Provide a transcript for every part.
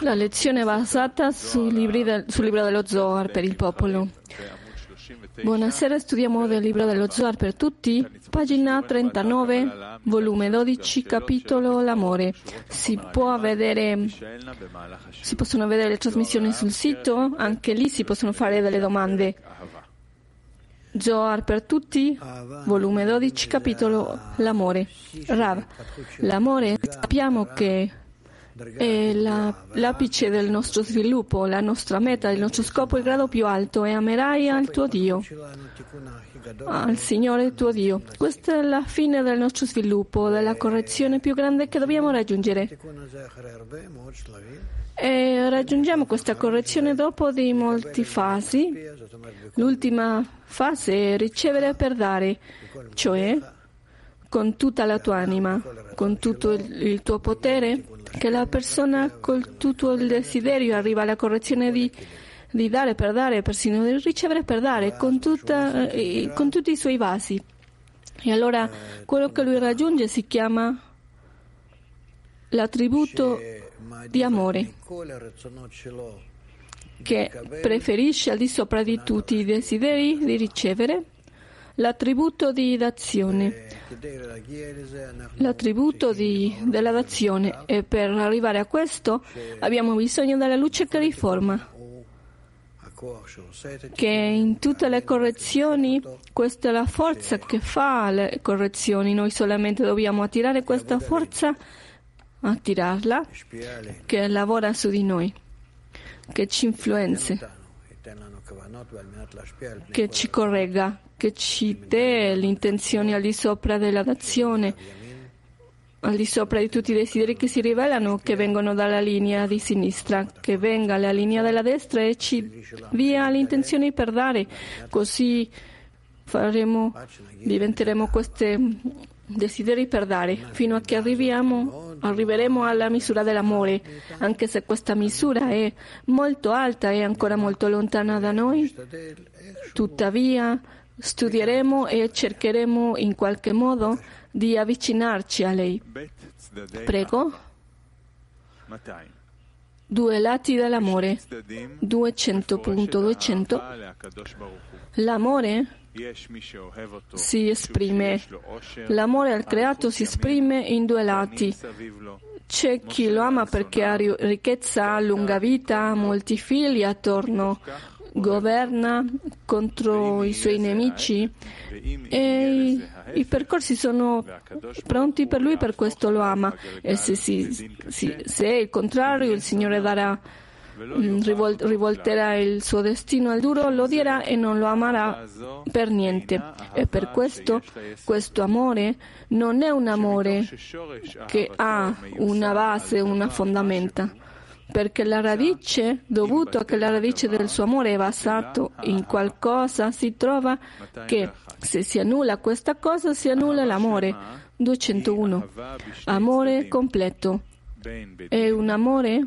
La lezione è basata sul, del, sul libro dello Zohar per il popolo. Buonasera, studiamo del libro dello Zohar per tutti, pagina 39, volume 12, capitolo L'amore. Si, vedere, si possono vedere le trasmissioni sul sito, anche lì si possono fare delle domande. Zohar per tutti, volume 12, capitolo L'amore. Rav, l'amore sappiamo che è la, l'apice del nostro sviluppo, la nostra meta, il nostro scopo, il grado più alto. E amerai al tuo Dio, al Signore tuo Dio. Questa è la fine del nostro sviluppo, della correzione più grande che dobbiamo raggiungere. E raggiungiamo questa correzione dopo di molte fasi. L'ultima fase è ricevere per dare, cioè con tutta la tua anima, con tutto il tuo potere, che la persona con tutto il desiderio arriva alla correzione di, di dare per dare, persino di ricevere per dare, con, tutta, eh, con tutti i suoi vasi. E allora quello che lui raggiunge si chiama l'attributo di amore, che preferisce al di sopra di tutti i desideri di ricevere l'attributo di dazione, l'attributo di, della dazione. E per arrivare a questo abbiamo bisogno della luce che riforma. Che in tutte le correzioni questa è la forza che fa le correzioni. Noi solamente dobbiamo attirare questa forza attirarla che lavora su di noi che ci influenza che ci corregga che ci dà l'intenzione al di sopra della nazione, al di sopra di tutti i desideri che si rivelano, che vengono dalla linea di sinistra, che venga la linea della destra e ci dia l'intenzione per dare, così faremo, diventeremo questi desideri per dare, fino a che arriveremo alla misura dell'amore, anche se questa misura è molto alta e ancora molto lontana da noi, tuttavia studieremo e cercheremo in qualche modo di avvicinarci a lei. Prego. Due lati dell'amore. 200.200. L'amore si esprime. L'amore al creato si esprime in due lati. C'è chi lo ama perché ha ricchezza, lunga vita, molti figli attorno, governa contro i suoi nemici e i, percorsi sono pronti per lui, per questo lo ama. E se, si, si, se è il contrario, il Signore darà, mm, rivol, rivolterà il suo destino al duro, lo dirà e non lo amerà per niente. E per questo questo amore non è un amore che ha una base, una fondamenta perché la radice, dovuto a che la radice del suo amore è basato in qualcosa, si trova che se si annulla questa cosa si annulla l'amore. 201. Amore completo. È un amore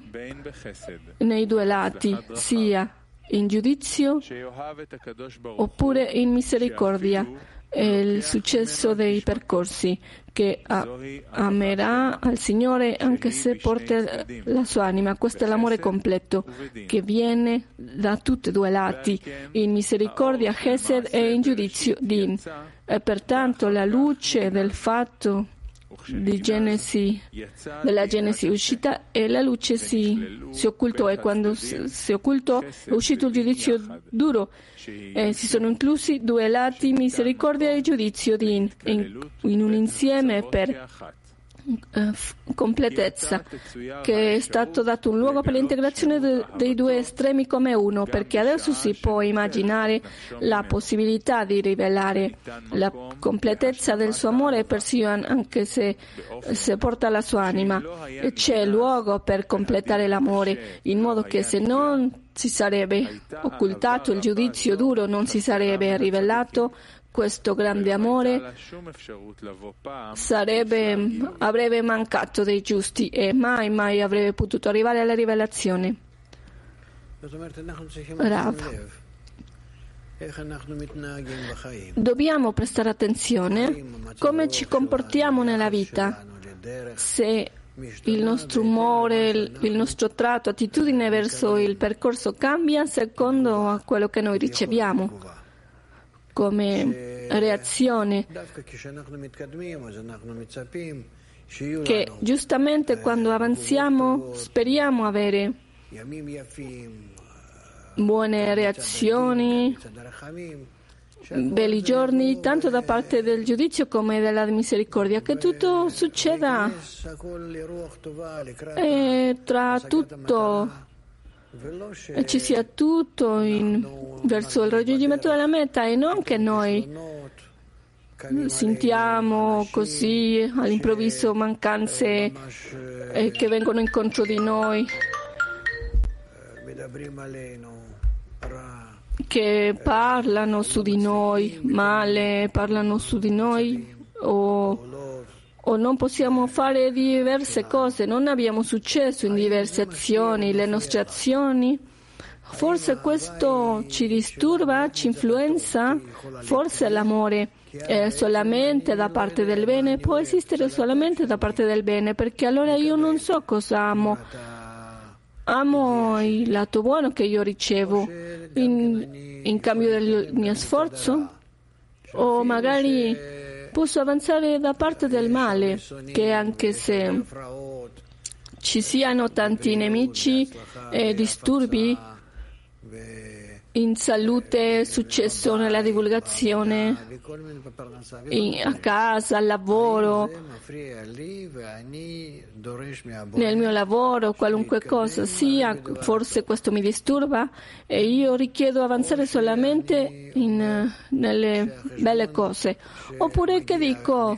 nei due lati, sia in giudizio oppure in misericordia il successo dei percorsi, che amerà al Signore anche se porta la sua anima. Questo è l'amore completo che viene da tutti e due lati, in misericordia, Chesed e in giudizio, Din. E pertanto la luce del fatto Genesi, della Genesi uscita e la luce si, si occultò e quando si, si occultò è uscito il giudizio duro e si sono inclusi due lati, misericordia e giudizio in, in, in un insieme per completezza, che è stato dato un luogo per l'integrazione de, dei due estremi come uno, perché adesso si può immaginare la possibilità di rivelare la completezza del suo amore per Sion, anche se, se porta la sua anima. E c'è luogo per completare l'amore, in modo che se non si sarebbe occultato il giudizio duro, non si sarebbe rivelato questo grande amore sarebbe, avrebbe mancato dei giusti e mai, mai avrebbe potuto arrivare alla rivelazione. Rav. Dobbiamo prestare attenzione come ci comportiamo nella vita, se il nostro umore, il nostro tratto, attitudine verso il percorso cambia secondo quello che noi riceviamo come reazione che giustamente quando avanziamo speriamo avere buone reazioni, belli giorni, tanto da parte del giudizio come della misericordia, che tutto succeda. e tra tutto ci sia tutto in, verso il raggiungimento della meta e non che noi sentiamo così all'improvviso mancanze eh, che vengono incontro di noi. Che parlano su di noi male, parlano su di noi o, o, non possiamo fare diverse cose, non abbiamo successo in diverse azioni, le nostre azioni. Forse questo ci disturba, ci influenza, forse l'amore è solamente da parte del bene, può esistere solamente da parte del bene, perché allora io non so cosa amo. Amo il lato buono che io ricevo in, in cambio del mio sforzo? O magari posso avanzare da parte del male che anche se ci siano tanti nemici e disturbi in salute, successo nella divulgazione, in, a casa, al lavoro, nel mio lavoro, qualunque cosa sia, forse questo mi disturba. E io richiedo avanzare solamente in, nelle belle cose. Oppure che dico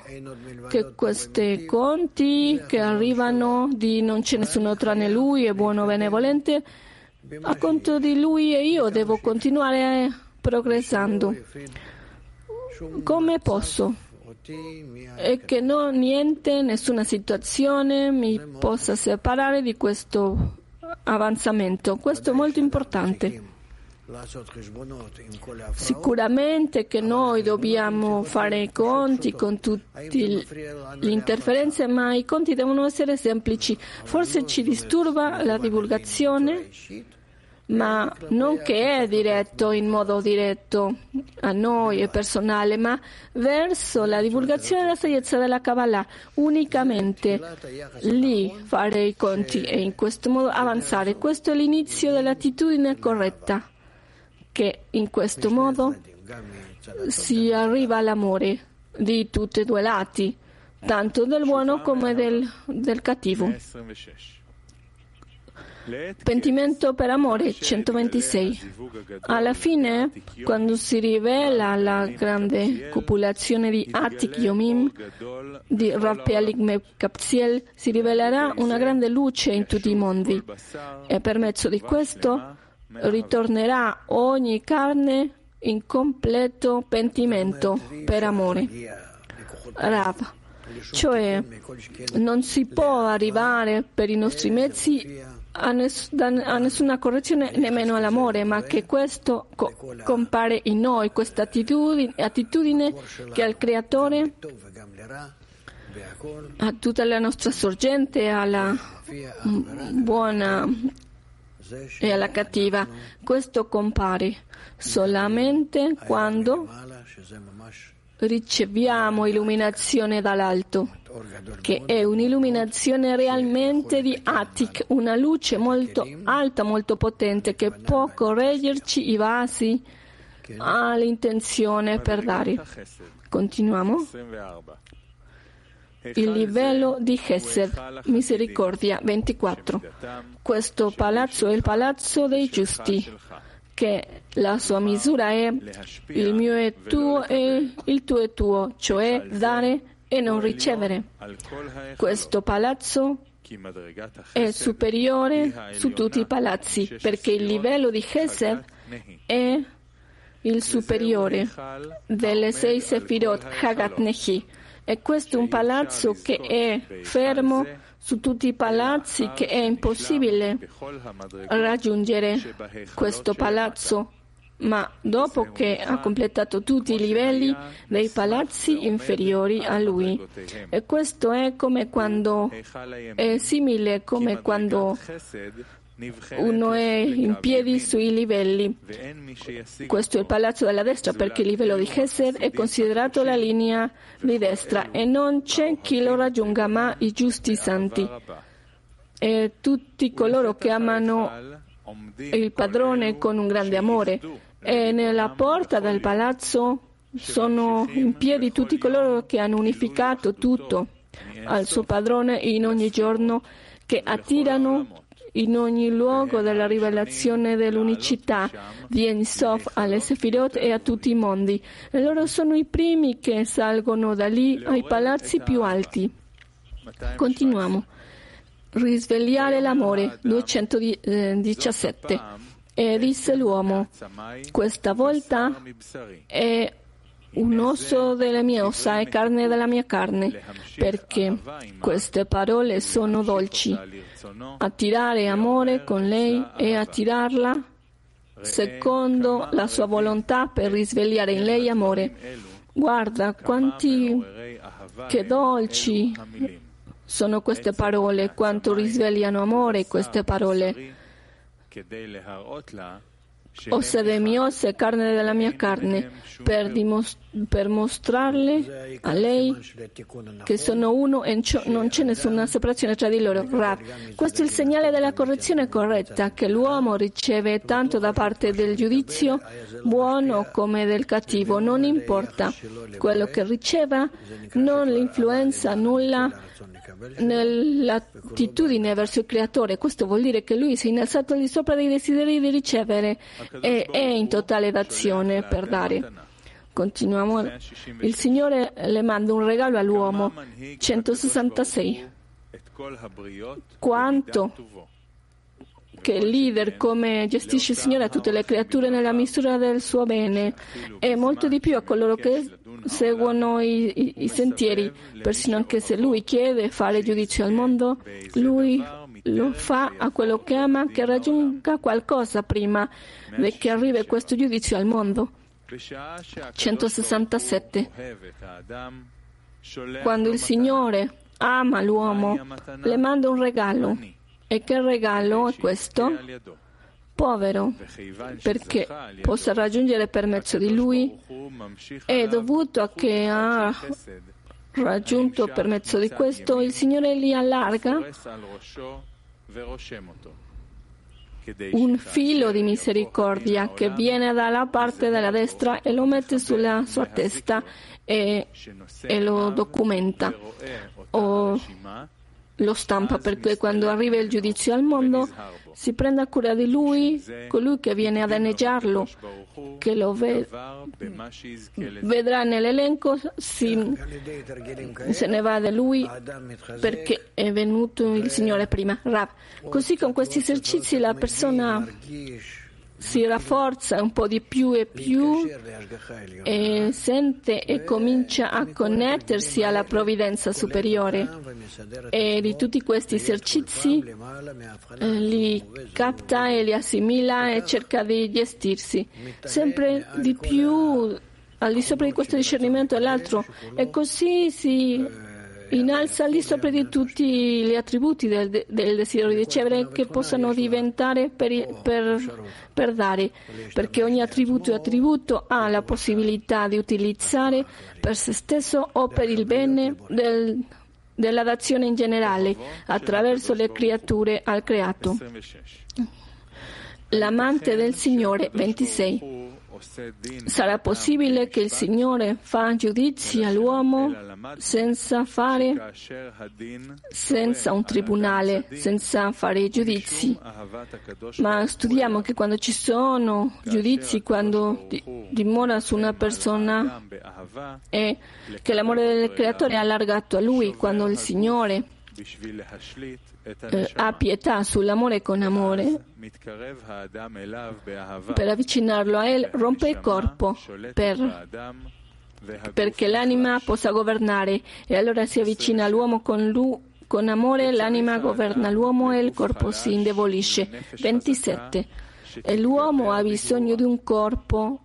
che questi conti che arrivano di non c'è nessuno tranne lui, è buono, benevolente, a conto di lui e io devo continuare progressando. Come posso? E che no, niente, nessuna situazione mi possa separare di questo avanzamento. Questo è molto importante. Sicuramente che noi dobbiamo fare i conti con tutte le interferenze, ma i conti devono essere semplici. Forse ci disturba la divulgazione ma non che è diretto in modo diretto a noi e personale, ma verso la divulgazione della saggezza della Kabbalah, unicamente lì fare i conti e in questo modo avanzare. Questo è l'inizio dell'attitudine corretta, che in questo modo si arriva all'amore di tutti e due i lati, tanto del buono come del, del cattivo. Pentimento per amore 126. Alla fine, quando si rivela la grande copulazione di Atik Yomim di Rav Pealik Kapziel, si rivelerà una grande luce in tutti i mondi e per mezzo di questo ritornerà ogni carne in completo pentimento per amore. Rav, cioè non si può arrivare per i nostri mezzi a, ness- a, nessuna correzione, nemmeno all'amore, ma che questo co- compare in noi, questa attitudine, attitudine che al Creatore, a tutta la nostra sorgente, alla buona e alla cattiva, questo compare solamente quando riceviamo illuminazione dall'alto che è un'illuminazione realmente di Attic, una luce molto alta, molto potente, che può correggerci i vasi all'intenzione per dare. Continuiamo. Il livello di Hesed, misericordia 24. Questo palazzo è il palazzo dei giusti, che la sua misura è il mio è tuo e il tuo è tuo, cioè dare e non ricevere. Questo palazzo è superiore su tutti i palazzi perché il livello di Chesed è il superiore delle sei Sefirot Hagat Nehi. E questo è un palazzo che è fermo su tutti i palazzi, che è impossibile raggiungere questo palazzo ma dopo che ha completato tutti i livelli dei palazzi inferiori a lui. E questo è come quando è simile come quando uno è in piedi sui livelli. Questo è il palazzo della destra perché il livello di Gesed è considerato la linea di destra e non c'è chi lo raggiunga ma i giusti santi. E tutti coloro che amano il padrone con un grande amore. E nella porta del palazzo sono in piedi tutti coloro che hanno unificato tutto al suo padrone in ogni giorno, che attirano in ogni luogo della rivelazione dell'unicità di Ensof alle Sefirot e a tutti i mondi. E loro sono i primi che salgono da lì ai palazzi più alti. Continuiamo. Risvegliare l'amore, 217. E disse l'uomo, questa volta è un osso delle mie ossa e carne della mia carne, perché queste parole sono dolci. Attirare amore con lei e attirarla secondo la sua volontà per risvegliare in lei amore. Guarda quanti che dolci sono queste parole, quanto risvegliano amore queste parole. Delle mie ossa e carne della mia carne, per, dimos- per mostrarle a lei che sono uno e non c'è nessuna separazione tra di loro. Rav. Questo è il segnale della correzione corretta che l'uomo riceve tanto da parte del giudizio buono come del cattivo, non importa quello che riceva, non l'influenza nulla nell'attitudine verso il creatore. Questo vuol dire che lui si è innalzato al di sopra dei desideri di ricevere e è in totale d'azione per dare. Continuiamo. Il Signore le manda un regalo all'uomo. 166. Quanto che il leader come gestisce il Signore a tutte le creature nella misura del suo bene e molto di più a coloro che seguono i, i, sentieri, persino anche se lui chiede fare giudizio al mondo, lui lo fa a quello che ama che raggiunga qualcosa prima che arrivi questo giudizio al mondo. 167. Quando il Signore ama l'uomo, le manda un regalo. E che regalo è questo? Povero, perché possa raggiungere per mezzo di lui, è dovuto a che ha raggiunto per mezzo di questo, il Signore li allarga un filo di misericordia che viene dalla parte della destra e lo mette sulla sua testa e, e lo documenta. O lo stampa perché quando arriva il giudizio al mondo si prenda cura di lui, colui che viene a danneggiarlo, che lo ve- vedrà nell'elenco, si, se ne va da lui perché è venuto il Signore prima. Rav. Così con questi esercizi la persona si rafforza un po' di più e più e sente e comincia a connettersi alla provvidenza superiore. e di tutti questi esercizi eh, li capta e li assimila e cerca di gestirsi. sempre di più al di sopra di questo discernimento e l'altro. e così si innalza al di sopra di tutti gli attributi del, del desiderio di ricevere che possano diventare per, per, per, dare, perché ogni attributo e attributo ha la possibilità di utilizzare per se stesso o per il bene del, della dazione in generale attraverso le creature al creato. L'amante del Signore 26. Sarà possibile che il Signore fa giudizi all'uomo senza fare, senza un tribunale, senza fare giudizi. Ma studiamo che quando ci sono giudizi, quando dimora su una persona, è che l'amore del Creatore è allargato a lui, quando il Signore eh, ha pietà sull'amore con amore, per avvicinarlo a Él rompe il corpo per, perché l'anima possa governare. E allora si avvicina all'uomo con, lui, con amore, l'anima governa l'uomo e il corpo si indebolisce. 27. e l'uomo ha bisogno di un corpo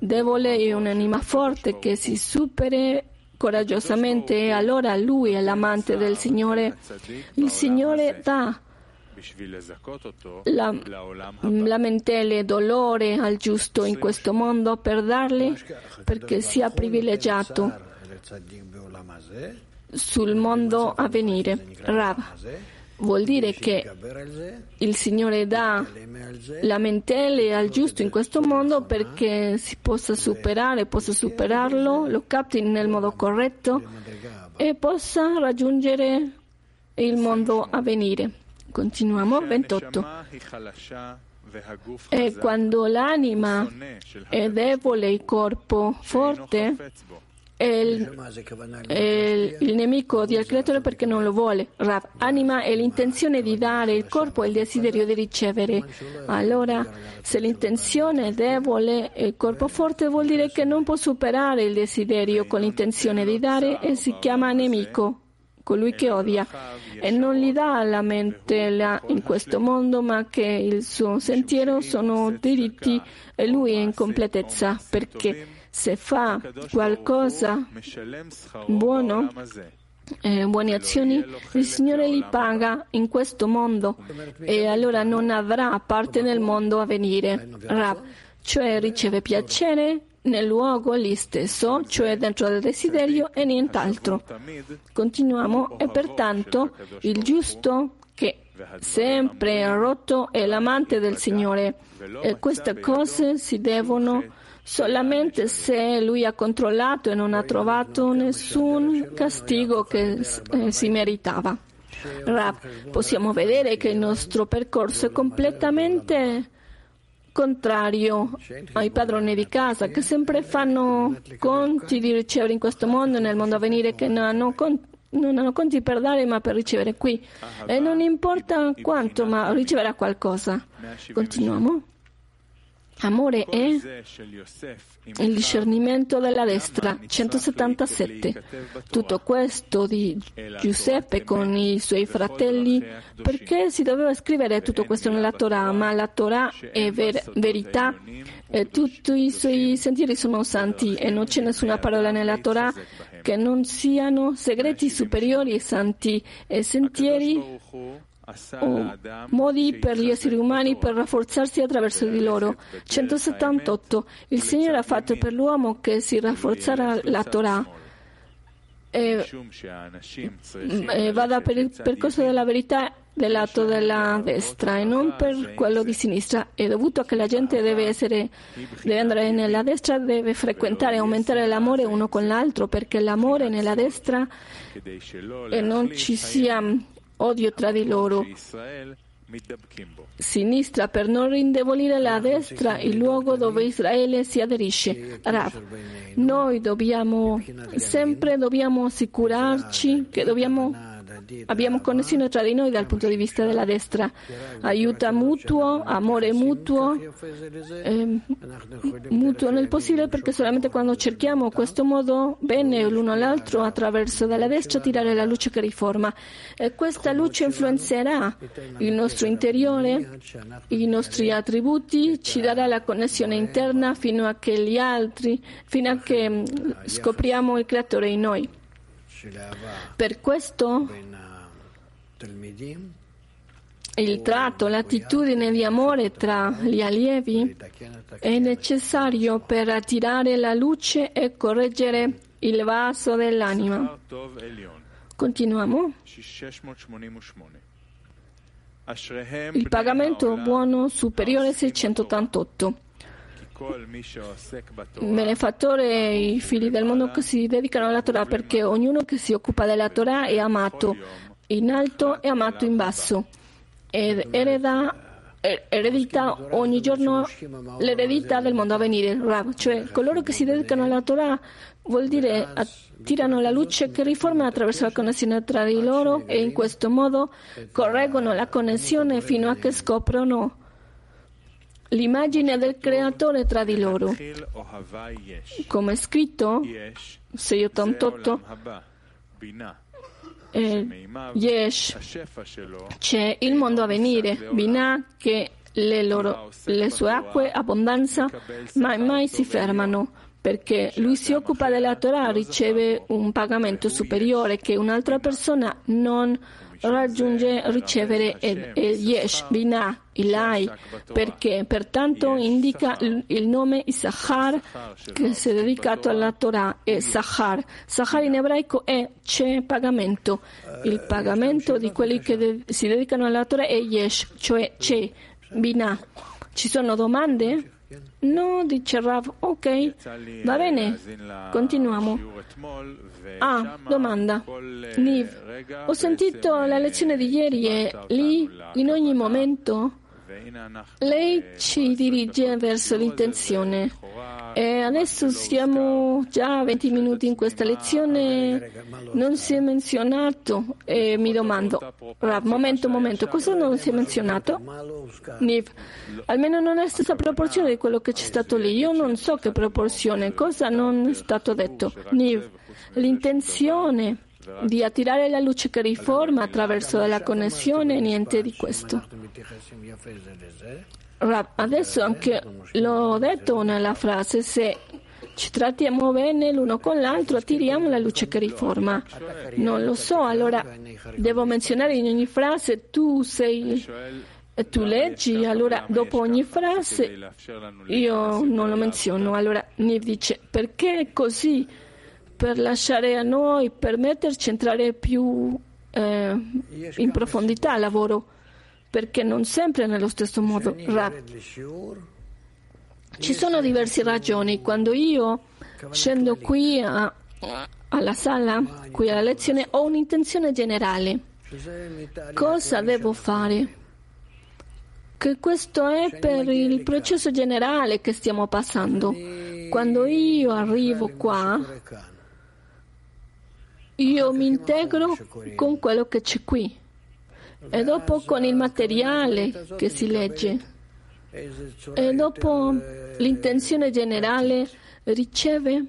debole e un'anima forte che si superi coraggiosamente e allora lui è l'amante del Signore. Il Signore dà la, lamentele dolore al giusto in questo mondo per dargli perché sia privilegiato sul mondo a venire. Rav vuol dire che il Signore dà lamentele al giusto in questo mondo perché si possa superare, possa superarlo, lo capti nel modo corretto e possa raggiungere il mondo a venire. Continuiamo, 28. E quando l'anima è debole, il corpo forte, il, è il, nemico del creatore perché non lo vuole. Rav, anima è l'intenzione di dare, il corpo è il desiderio di ricevere. Allora, se l'intenzione è debole e il corpo forte, vuol dire che non può superare il desiderio con l'intenzione di dare e si chiama nemico, colui che odia. E non gli dà la mente in questo mondo, ma che il suo sentiero sono diritti e lui è in completezza perché se fa qualcosa buono, eh, buone azioni, il Signore li paga in questo mondo e allora non avrà parte nel mondo a venire. Rav, cioè riceve piacere nel luogo lì stesso, cioè dentro del desiderio e nient'altro. Continuiamo e pertanto il giusto che sempre è rotto è l'amante del Signore e queste cose si devono solamente se lui ha controllato e non ha trovato nessun castigo che eh, si meritava. Rav, possiamo vedere che il nostro percorso è completamente contrario ai padroni di casa che sempre fanno conti di ricevere in questo mondo e nel mondo a venire che non hanno conti non hanno conti per dare ma per ricevere qui. E non importa quanto ma riceverà qualcosa. Continuiamo Amore è il discernimento della destra, 177. Tutto questo di Giuseppe con i suoi fratelli, perché si doveva scrivere tutto questo nella Torah, ma la Torah è ver- verità e tutti i suoi sentieri sono santi e non c'è nessuna parola nella Torah che non siano segreti superiori e santi e sentieri o modi per gli esseri umani per rafforzarsi attraverso di loro. 178. Il Signore ha fatto per l'uomo che si rafforzerà la Torah e, e vada per il percorso della verità del lato della destra e non per quello di sinistra. È dovuto a che la gente deve, essere, deve andare nella destra, deve frequentare e aumentare l'amore uno con l'altro, perché l'amore nella destra e non ci sia odio tra di loro. Sinistra per non indebolire la destra, il luogo dove Israele si aderisce. Rav. Noi dobbiamo sempre dobbiamo assicurarci che dobbiamo Abbiamo connessione tra di noi dal punto di vista della destra, aiuta mutuo, amore mutuo, eh, mutuo nel possibile perché solamente quando cerchiamo questo modo bene l'uno all'altro attraverso dalla destra tirare la luce che riforma. E questa luce influenzerà il nostro interiore, i nostri attributi, ci darà la connessione interna fino a che gli altri, fino a che mm, scopriamo il creatore in noi. Per questo il tratto, l'attitudine di amore tra gli allievi è necessario per attirare la luce e correggere il vaso dell'anima. Continuiamo. Il pagamento buono superiore 688. Benefattore i figli del mondo che si dedicano alla Torah perché ognuno che si occupa della Torah è amato in alto e amato in basso. Ed ereda, eredita ogni giorno l'eredità del mondo a venire, cioè coloro che si dedicano alla Torah vuol dire attirano la luce che riforma attraverso la connessione tra di loro e in questo modo correggono la connessione fino a che scoprono l'immagine del creatore tra di loro. Come è scritto, 688, eh, Yesh, c'è il mondo a venire, Binah che le, loro, le sue acque, abbondanza, mai mai si fermano perché lui si occupa della Torah, riceve un pagamento superiore che un'altra persona non raggiunge ricevere il Yesh, Binah, Ilai, perché pertanto indica il nome Issachar che si è dedicato alla Torah, è Sahar. Sahar in ebraico è c'è pagamento. Il pagamento di quelli che si dedicano alla Torah è Yesh, cioè c'è, Binah. Ci sono domande? No, dice Rav, ok, va bene, continuiamo. Ah, domanda. Niv, ho sentito la lezione di ieri e lì, in ogni momento, lei ci dirige verso l'intenzione. E adesso siamo già a 20 minuti in questa lezione, non si è menzionato e mi domando, momento, momento, cosa non si è menzionato? Niv, almeno non è stessa proporzione di quello che c'è stato lì, io non so che proporzione, cosa non è stato detto? Niv, l'intenzione di attirare la luce che riforma attraverso la connessione, niente di questo. Adesso anche l'ho detto nella frase, se ci trattiamo bene l'uno con l'altro, attiriamo la luce che riforma. Non lo so, allora devo menzionare in ogni frase tu sei tu leggi, allora dopo ogni frase io non lo menziono. Allora Niv dice perché è così? Per lasciare a noi, permetterci entrare più eh, in profondità al lavoro perché non sempre nello stesso modo. Ci sono diverse ragioni. Quando io scendo qui a, alla sala, qui alla lezione, ho un'intenzione generale. Cosa devo fare? Che questo è per il processo generale che stiamo passando. Quando io arrivo qua, io mi integro con quello che c'è qui e dopo con il materiale che si legge e dopo l'intenzione generale riceve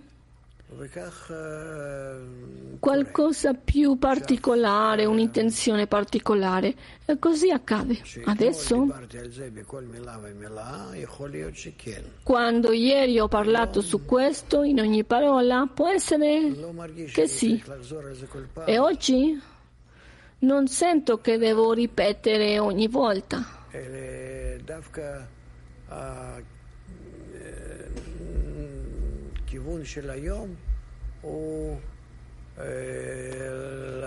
qualcosa più particolare, un'intenzione particolare. E così accade. Adesso, quando ieri ho parlato su questo, in ogni parola, può essere che sì. E oggi non sento che devo ripetere ogni volta.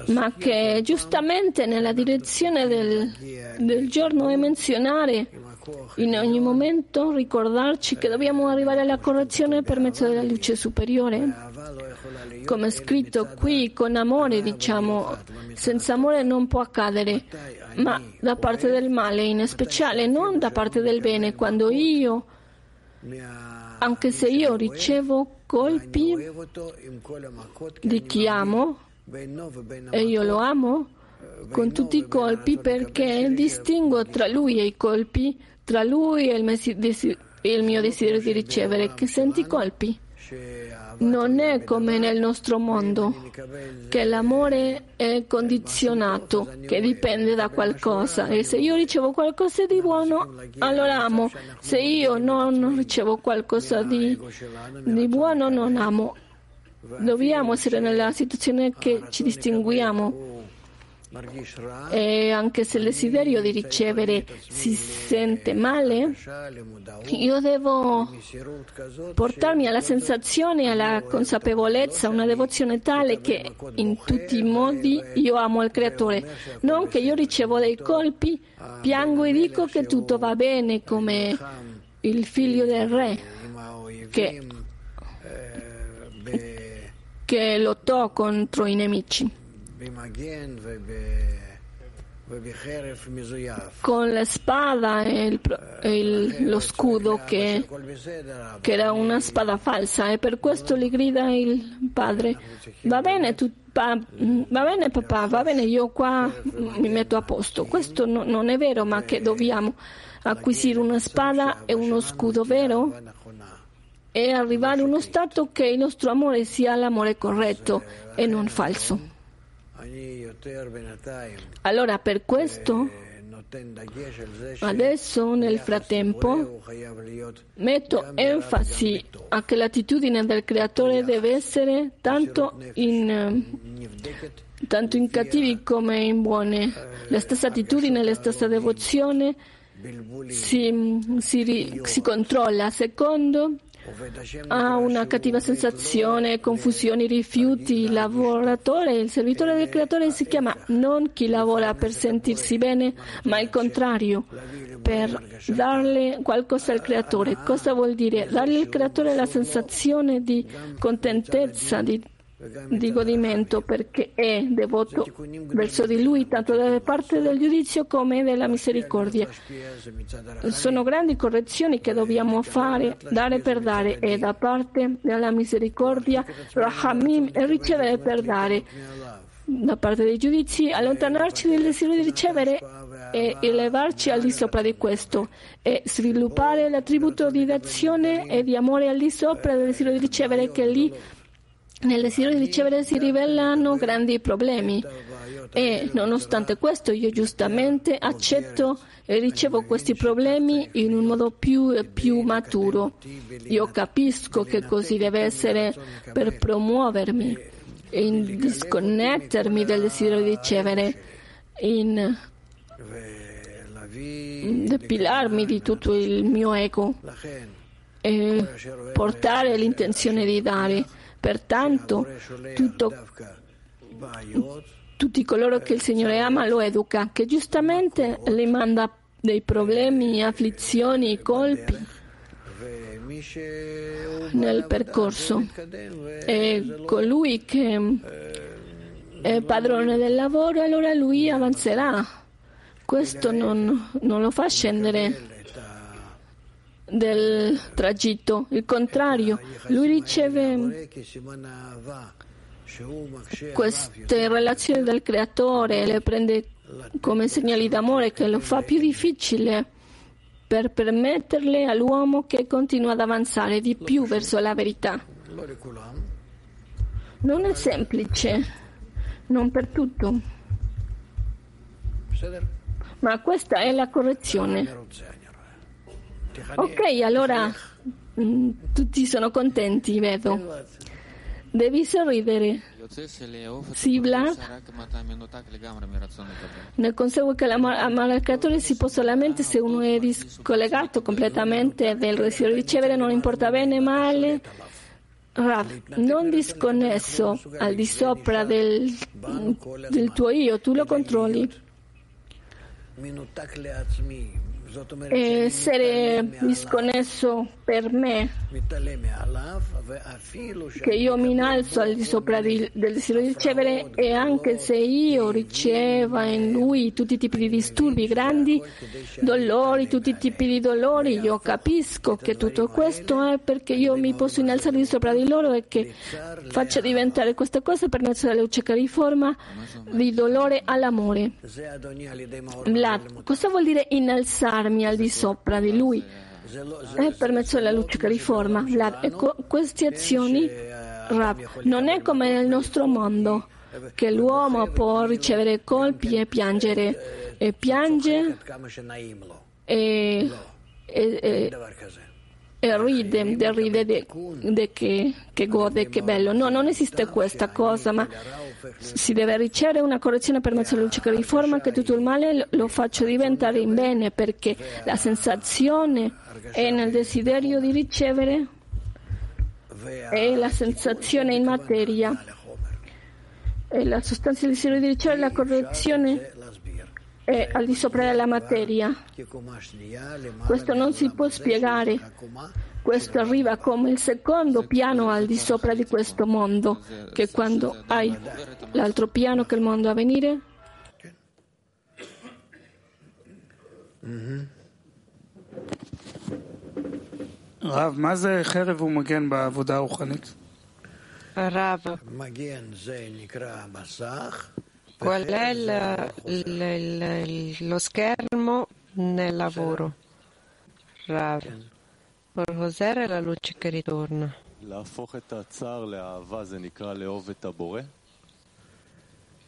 Ma che giustamente nella direzione del, del giorno è menzionare in ogni momento ricordarci che dobbiamo arrivare alla correzione per mezzo della luce superiore. Come è scritto qui, con amore diciamo, senza amore non può accadere, ma da parte del male in speciale, non da parte del bene, quando io, anche se io ricevo colpi di chi amo, e io lo amo, con tutti i colpi perché distingo tra lui e i colpi, tra lui e il mio desiderio di ricevere, che senti colpi. Non è come nel nostro mondo, che l'amore è condizionato, che dipende da qualcosa. E se io ricevo qualcosa di buono, allora amo. Se io non ricevo qualcosa di, di buono, non amo. Dobbiamo essere nella situazione che ci distinguiamo e anche se il desiderio di ricevere si sente male, io devo portarmi alla sensazione alla consapevolezza, una devozione tale che in tutti i modi io amo il Creatore. Non che io ricevo dei colpi, piango e dico che tutto va bene come il figlio del re che, che lottò contro i nemici con la spada e, il, e il, lo scudo che, che, era una spada falsa e per questo gli grida il padre. Va bene, tu, pa, va bene papà va bene io qua mi metto a posto. Questo no, non è vero ma che dobbiamo acquisire una spada e uno scudo vero? e arrivare a uno stato che il nostro amore sia l'amore corretto e non falso allora per questo Adesso, nel frattempo, metto enfasi a che l'attitudine del creatore deve essere tanto in, tanto in cattivi come in buone. La stessa attitudine, la stessa devozione si, si, si controlla. Secondo ha una cattiva sensazione, confusioni, rifiuti. Il lavoratore, il servitore del creatore si chiama non chi lavora per sentirsi bene, ma il contrario, per darle qualcosa al creatore. Cosa vuol dire? Dargli al creatore la sensazione di contentezza, di di godimento perché è devoto verso di lui tanto da parte del giudizio come della misericordia. Sono grandi correzioni che dobbiamo fare, dare per dare e da parte della misericordia, Rahamim e ricevere per dare. Da parte dei giudizi, allontanarci dal desiderio di ricevere e elevarci al di sopra di questo e sviluppare l'attributo di azione e di amore al di sopra del desiderio di ricevere che lì nel desiderio di ricevere si rivelano grandi problemi e nonostante questo io giustamente accetto e ricevo questi problemi in un modo più e più maturo. Io capisco che così deve essere per promuovermi, in disconnettermi dal desiderio di ricevere, in depilarmi di tutto il mio ego e portare l'intenzione di dare. Pertanto, tutto, tutti coloro che il Signore ama lo educa, che giustamente li manda dei problemi, afflizioni, colpi nel percorso. E colui che è padrone del lavoro, allora lui avanzerà. Questo non, non lo fa scendere del tragitto, il contrario, lui riceve queste relazioni del creatore, le prende come segnali d'amore che lo fa più difficile per permetterle all'uomo che continua ad avanzare di più verso la verità. Non è semplice, non per tutto, ma questa è la correzione. Ok, allora mm, tutti sono contenti, vedo. Devi sorridere. Sibla ne consegue che l'amare al creatore si può solamente se uno è discollegato completamente del ricevere, non importa bene o male. Rav, non disconnesso al di sopra del, del tuo io, tu lo controlli essere disconnesso per me, che io mi innalzo al di sopra del desiderio di ricevere e anche se io riceva in lui tutti i tipi di disturbi grandi, dolori, tutti i tipi di dolori, io capisco che tutto questo è perché io mi posso innalzare di sopra di loro e che faccia diventare questa cosa per mezzo della luce che riforma di dolore all'amore. Vlad, cosa vuol dire innalzarmi al di sopra di lui? È per mezzo luce che riforma. Ecco, queste azioni, Rav, non è come nel nostro mondo, che l'uomo può ricevere colpi e piangere, e piange e, e, e ride, derride de, de che, che, gode, che bello. No, non esiste questa cosa, ma si deve ricevere una correzione per mezzo della luce che riforma che tutto il male lo faccio diventare in bene perché la sensazione è nel desiderio di ricevere e la sensazione in materia e la sostanza del desiderio di ricevere la correzione è al di sopra della materia. Questo non si può spiegare. Questo arriva come il secondo piano al di sopra di questo mondo, che quando hai l'altro piano che è il mondo a venire. רב, מה זה חרב ומגן בעבודה הרוחנית? רב, Qual è il, il, il, lo schermo nel lavoro? Rav. Per cos'era la luce che ritorna?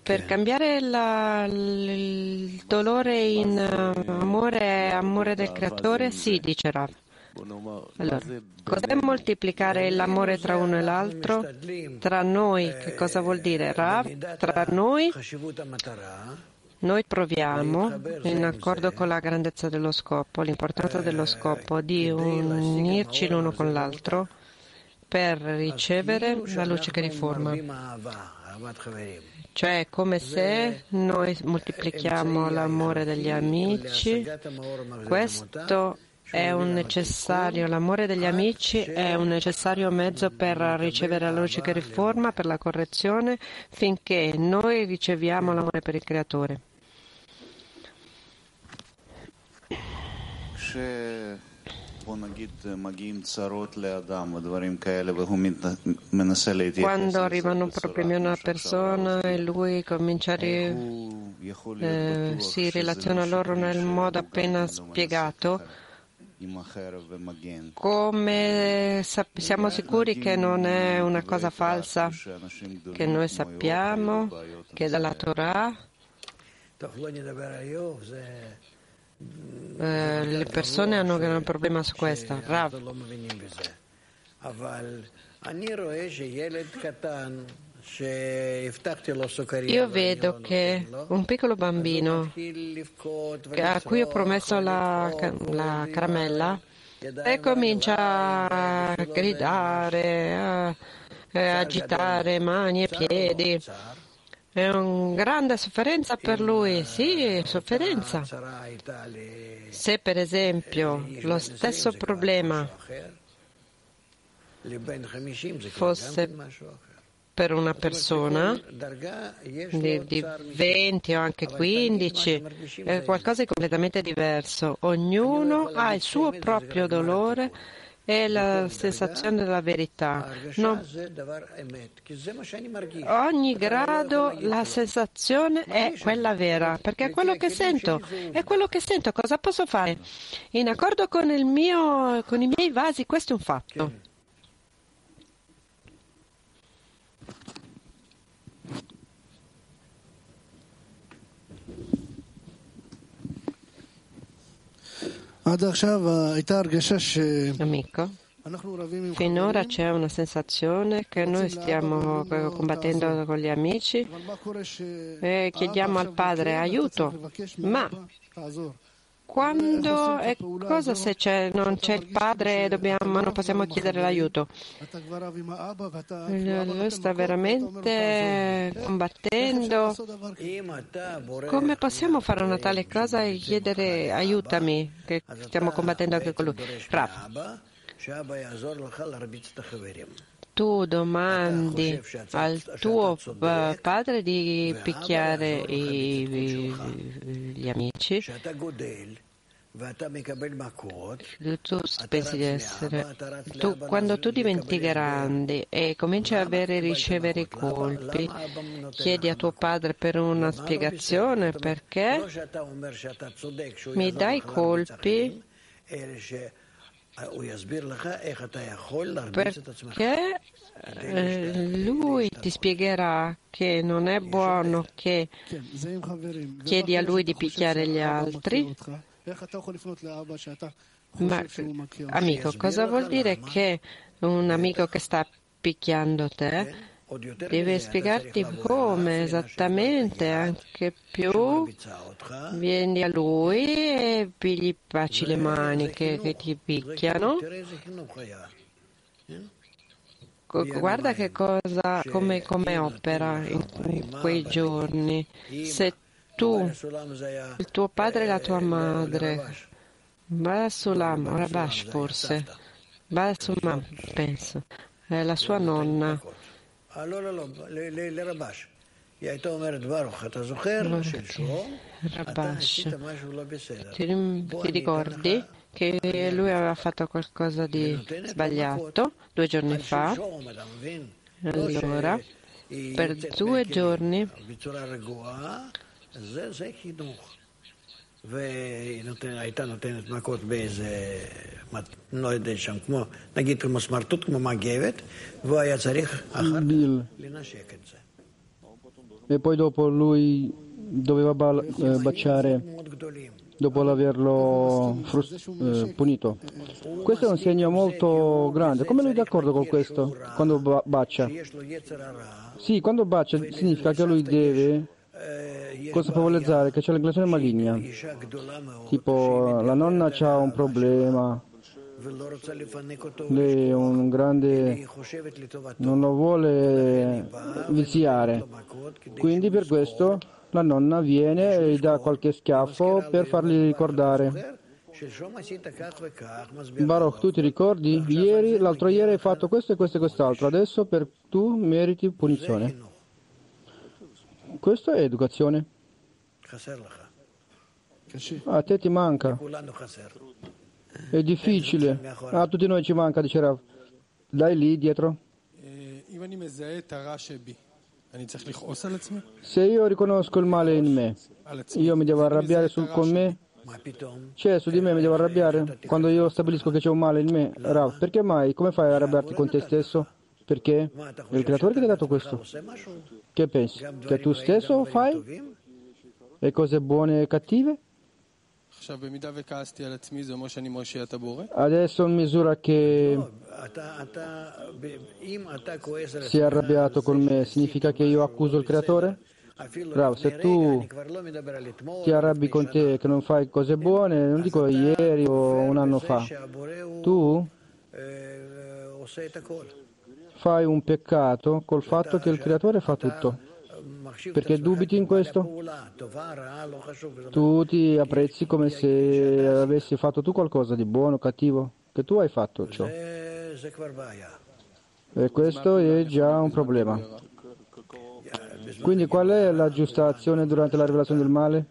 per cambiare la, il dolore in uh, amore, amore del creatore? Sì, dice Rav. Allora, cos'è moltiplicare l'amore tra uno e l'altro? Tra noi, che cosa vuol dire? Rav, tra noi, noi proviamo, in accordo con la grandezza dello scopo, l'importanza dello scopo, di unirci l'uno con l'altro per ricevere la luce che riforma. Cioè, come se noi moltiplichiamo l'amore degli amici, questo è un necessario, l'amore degli amici è un necessario mezzo per ricevere la luce che riforma, per la correzione, finché noi riceviamo l'amore per il Creatore. Quando arrivano problemi a una persona e lui comincia a eh, si relaziona a loro nel modo appena spiegato, come siamo sicuri che non è una cosa falsa, che noi sappiamo che dalla Torah eh, le persone hanno un problema su questo. Rav. Io vedo che un piccolo bambino a cui ho promesso la, la caramella e comincia a gridare, a, a agitare mani e piedi. È una grande sofferenza per lui, sì, sofferenza. Se per esempio lo stesso problema fosse per una persona di, di 20 o anche 15, è qualcosa di completamente diverso. Ognuno ha il suo proprio dolore e la sensazione della verità. No. Ogni grado la sensazione è quella vera, perché è quello che sento, è quello che sento, cosa posso fare? In accordo con, mio, con i miei vasi, questo è un fatto. Amico, finora c'è una sensazione che noi stiamo combattendo con gli amici e chiediamo al Padre aiuto, ma quando e cosa se c'è, non c'è il padre dobbiamo, non possiamo chiedere l'aiuto? Lui sta veramente combattendo. Come possiamo fare una tale cosa e chiedere aiutami, che stiamo combattendo anche con lui? Rav tu domandi al tuo padre di picchiare i, gli amici, tu pensi di essere tu, quando tu diventi grande e cominci a avere ricevere i colpi chiedi a tuo padre per una spiegazione perché mi dai colpi perché lui ti spiegherà che non è buono che chiedi a lui di picchiare gli altri. Ma amico, cosa vuol dire che un amico che sta picchiando te deve spiegarti come esattamente, anche più vieni a lui e gli baci le mani che, ti picchiano. Guarda che cosa, come, come opera in, quei giorni. Se tu, il tuo padre e la tua madre, va sull'Am, Rabash forse, va su Mam, penso, è la sua nonna לרבש. היא הייתה אומרת ברוך, אתה זוכר שלשום אתה עשית משהו לא בסדר. Ti ricordi che lui aveva fatto qualcosa di sbagliato due giorni fa? Allora, per due giorni והייתה נותנת מכות באיזה, לא יודע שם, כמו, נגיד כמו סמרטוט, כמו מגבת, והוא היה צריך אחר כך לנשק את זה. e poi dopo lui doveva baciare dopo averlo frust- eh, punito. Questo è un segno molto grande. Come lui è d'accordo con questo quando ba- bacia? Sì, quando bacia significa che lui deve consapevolezza che c'è l'inclinazione maligna. Tipo la nonna ha un problema, lei è un grande, non lo vuole viziare. Quindi per questo la nonna viene e gli dà qualche schiaffo per fargli ricordare. Baruch, tu ti ricordi? Ieri, l'altro ieri hai fatto questo e questo e quest'altro, adesso per tu meriti punizione. Questo è educazione. A te ti manca. È difficile. A tutti noi ci manca, dice Rav. Dai lì dietro. Se io riconosco il male in me, io mi devo arrabbiare sul, con me? Cioè, su di me mi devo arrabbiare? Quando io stabilisco che c'è un male in me, Rav, perché mai? Come fai a arrabbiarti con te stesso? Perché? È il creatore che ti ha dato questo. Che pensi? Che tu stesso fai? Le cose buone e cattive? Adesso in misura che si è arrabbiato con me, significa che io accuso il creatore? Bravo, se tu ti arrabbi con te che non fai cose buone, non dico ieri o un anno fa, tu fai un peccato col fatto che il creatore fa tutto. Perché dubiti in questo? Tu ti apprezzi come se avessi fatto tu qualcosa di buono o cattivo, che tu hai fatto ciò. E questo è già un problema. Quindi qual è la giusta azione durante la rivelazione del male?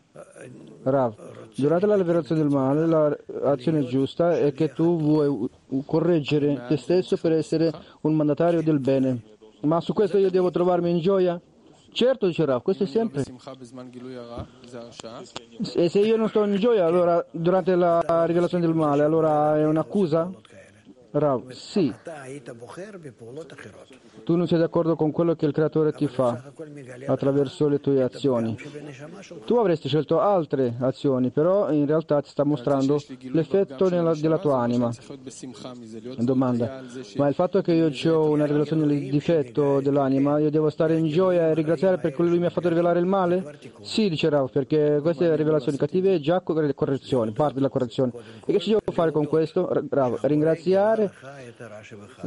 Rav, durante la rivelazione del male l'azione giusta è che tu vuoi correggere te stesso per essere un mandatario del bene. Ma su questo io devo trovarmi in gioia? Certo, dice Rav, questo è sempre. E se io non sto in gioia allora, durante la rivelazione del male, allora è un'accusa? Rav, sì. Tu non sei d'accordo con quello che il creatore ti fa attraverso le tue azioni. Tu avresti scelto altre azioni, però in realtà ti sta mostrando l'effetto nella, della tua anima. Domanda, ma il fatto che io ho una rivelazione del difetto dell'anima, io devo stare in gioia e ringraziare perché lui mi ha fatto rivelare il male? Sì, dice Rav, perché queste rivelazioni cattive è già correzione, parte della correzione. E che ci devo fare con questo? Rav, ringraziare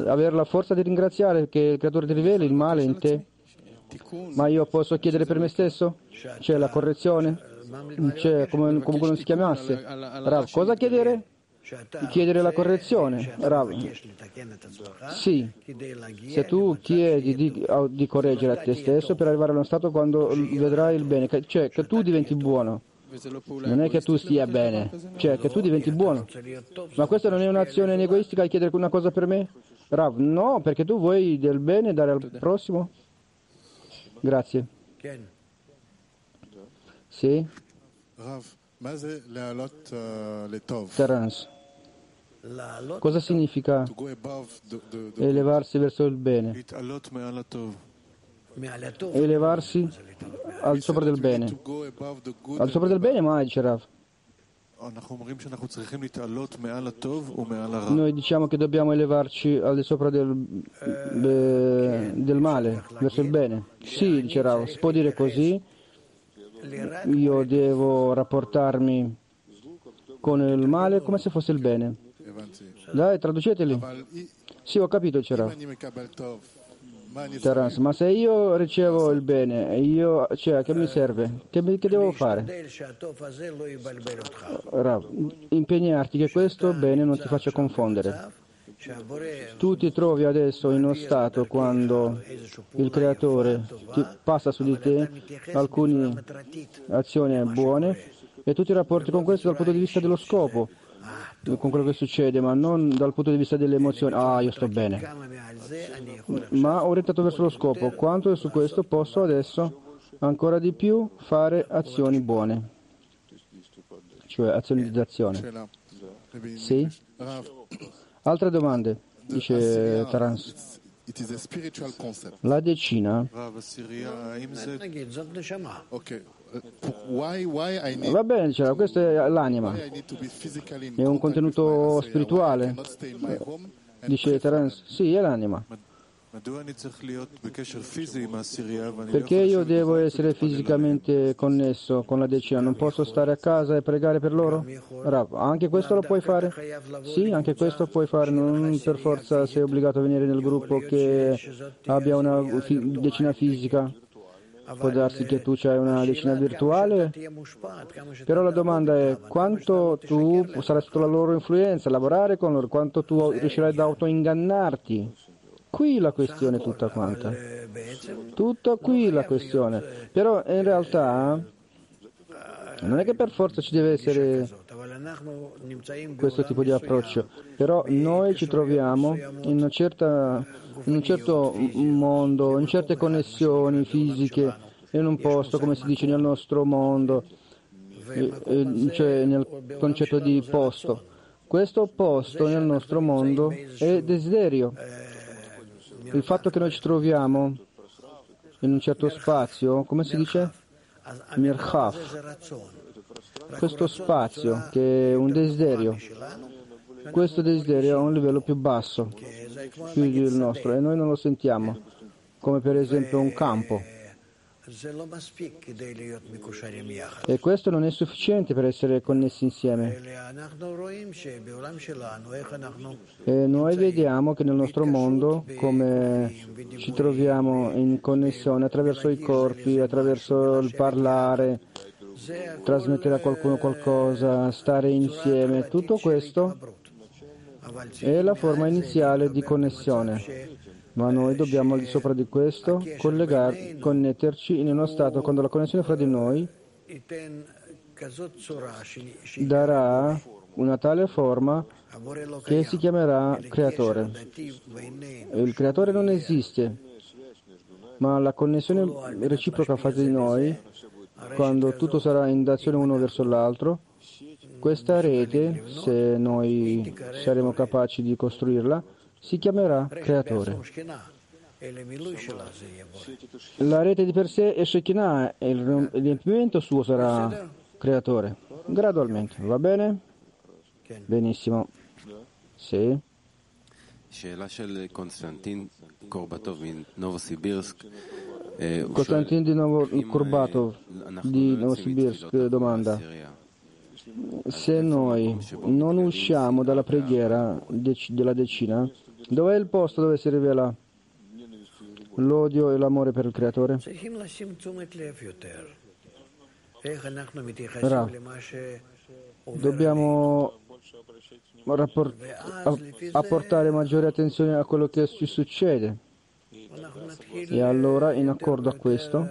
avere la forza di ringraziare che il creatore ti riveli il male in te. Ma io posso chiedere per me stesso? C'è la correzione? C'è come, come non si chiamasse? Rav, cosa chiedere? Chiedere la correzione, Rav. Sì, se tu chiedi di, di correggere a te stesso per arrivare a uno stato quando vedrai il bene, cioè che tu diventi buono. Non è che tu stia bene, cioè che tu diventi buono. Ma questa non è un'azione egoistica chiedere una cosa per me? Rav, no, perché tu vuoi del bene dare al prossimo? Grazie. Sì? Terence. Cosa significa elevarsi verso il bene? Elevarsi al sopra del bene. Al sopra del bene mai, dice Rav. Noi diciamo che dobbiamo elevarci al di sopra del, de, del male, verso il bene. Sì, dice Rav, si può dire così. Io devo rapportarmi con il male come se fosse il bene. Dai, traduceteli. Sì, ho capito, dice Terence, ma se io ricevo il bene, io, cioè, che mi serve? Che, che devo fare? Rav, impegnarti che questo bene non ti faccia confondere. Tu ti trovi adesso in uno stato quando il Creatore passa su di te alcune azioni buone e tu ti rapporti con questo dal punto di vista dello scopo con quello che succede, ma non dal punto di vista delle emozioni, ah io sto bene, ma orientato verso lo scopo, quanto su questo posso adesso ancora di più fare azioni buone, cioè azioni di azione. Sì? Altre domande? Dice Tarans. La decina Va bene, diceva, questo è l'anima. È un contenuto spirituale. Dice Terence, sì, è l'anima. Perché io devo essere fisicamente connesso con la decina? Non posso stare a casa e pregare per loro? Rav, anche questo lo puoi fare? Sì, anche questo puoi fare. Non per forza sei obbligato a venire nel gruppo che abbia una decina fisica. Può darsi che tu hai una decina virtuale, però la domanda è quanto tu sarai sotto la loro influenza, lavorare con loro, quanto tu riuscirai ad autoingannarti. Qui la questione tutta quanta. Tutta qui la questione. Però in realtà non è che per forza ci deve essere questo tipo di approccio, però noi ci troviamo in, certa, in un certo mondo, in certe connessioni fisiche, in un posto, come si dice nel nostro mondo, cioè nel concetto di posto. Questo posto nel nostro mondo è desiderio. Il fatto che noi ci troviamo in un certo spazio, come si dice? Mirchaf. Questo spazio che è un desiderio. Questo desiderio è a un livello più basso, più del nostro, e noi non lo sentiamo, come per esempio un campo. E questo non è sufficiente per essere connessi insieme. E noi vediamo che nel nostro mondo come ci troviamo in connessione attraverso i corpi, attraverso il parlare, trasmettere a qualcuno qualcosa, stare insieme, tutto questo è la forma iniziale di connessione ma noi dobbiamo al di sopra di questo connetterci in uno stato quando la connessione fra di noi darà una tale forma che si chiamerà creatore. Il creatore non esiste, ma la connessione reciproca fra di noi, quando tutto sarà in d'azione uno verso l'altro, questa rete, se noi saremo capaci di costruirla, si chiamerà creatore. La rete di per sé è Shekinah e il riempimento suo sarà creatore, gradualmente. Va bene? Benissimo. Sì. Konstantin di Kurbatov di Novosibirsk domanda se noi non usciamo dalla preghiera della decina Dov'è il posto dove si rivela l'odio e l'amore per il Creatore? Ra, dobbiamo apportare maggiore attenzione a quello che ci succede. E allora, in accordo a questo,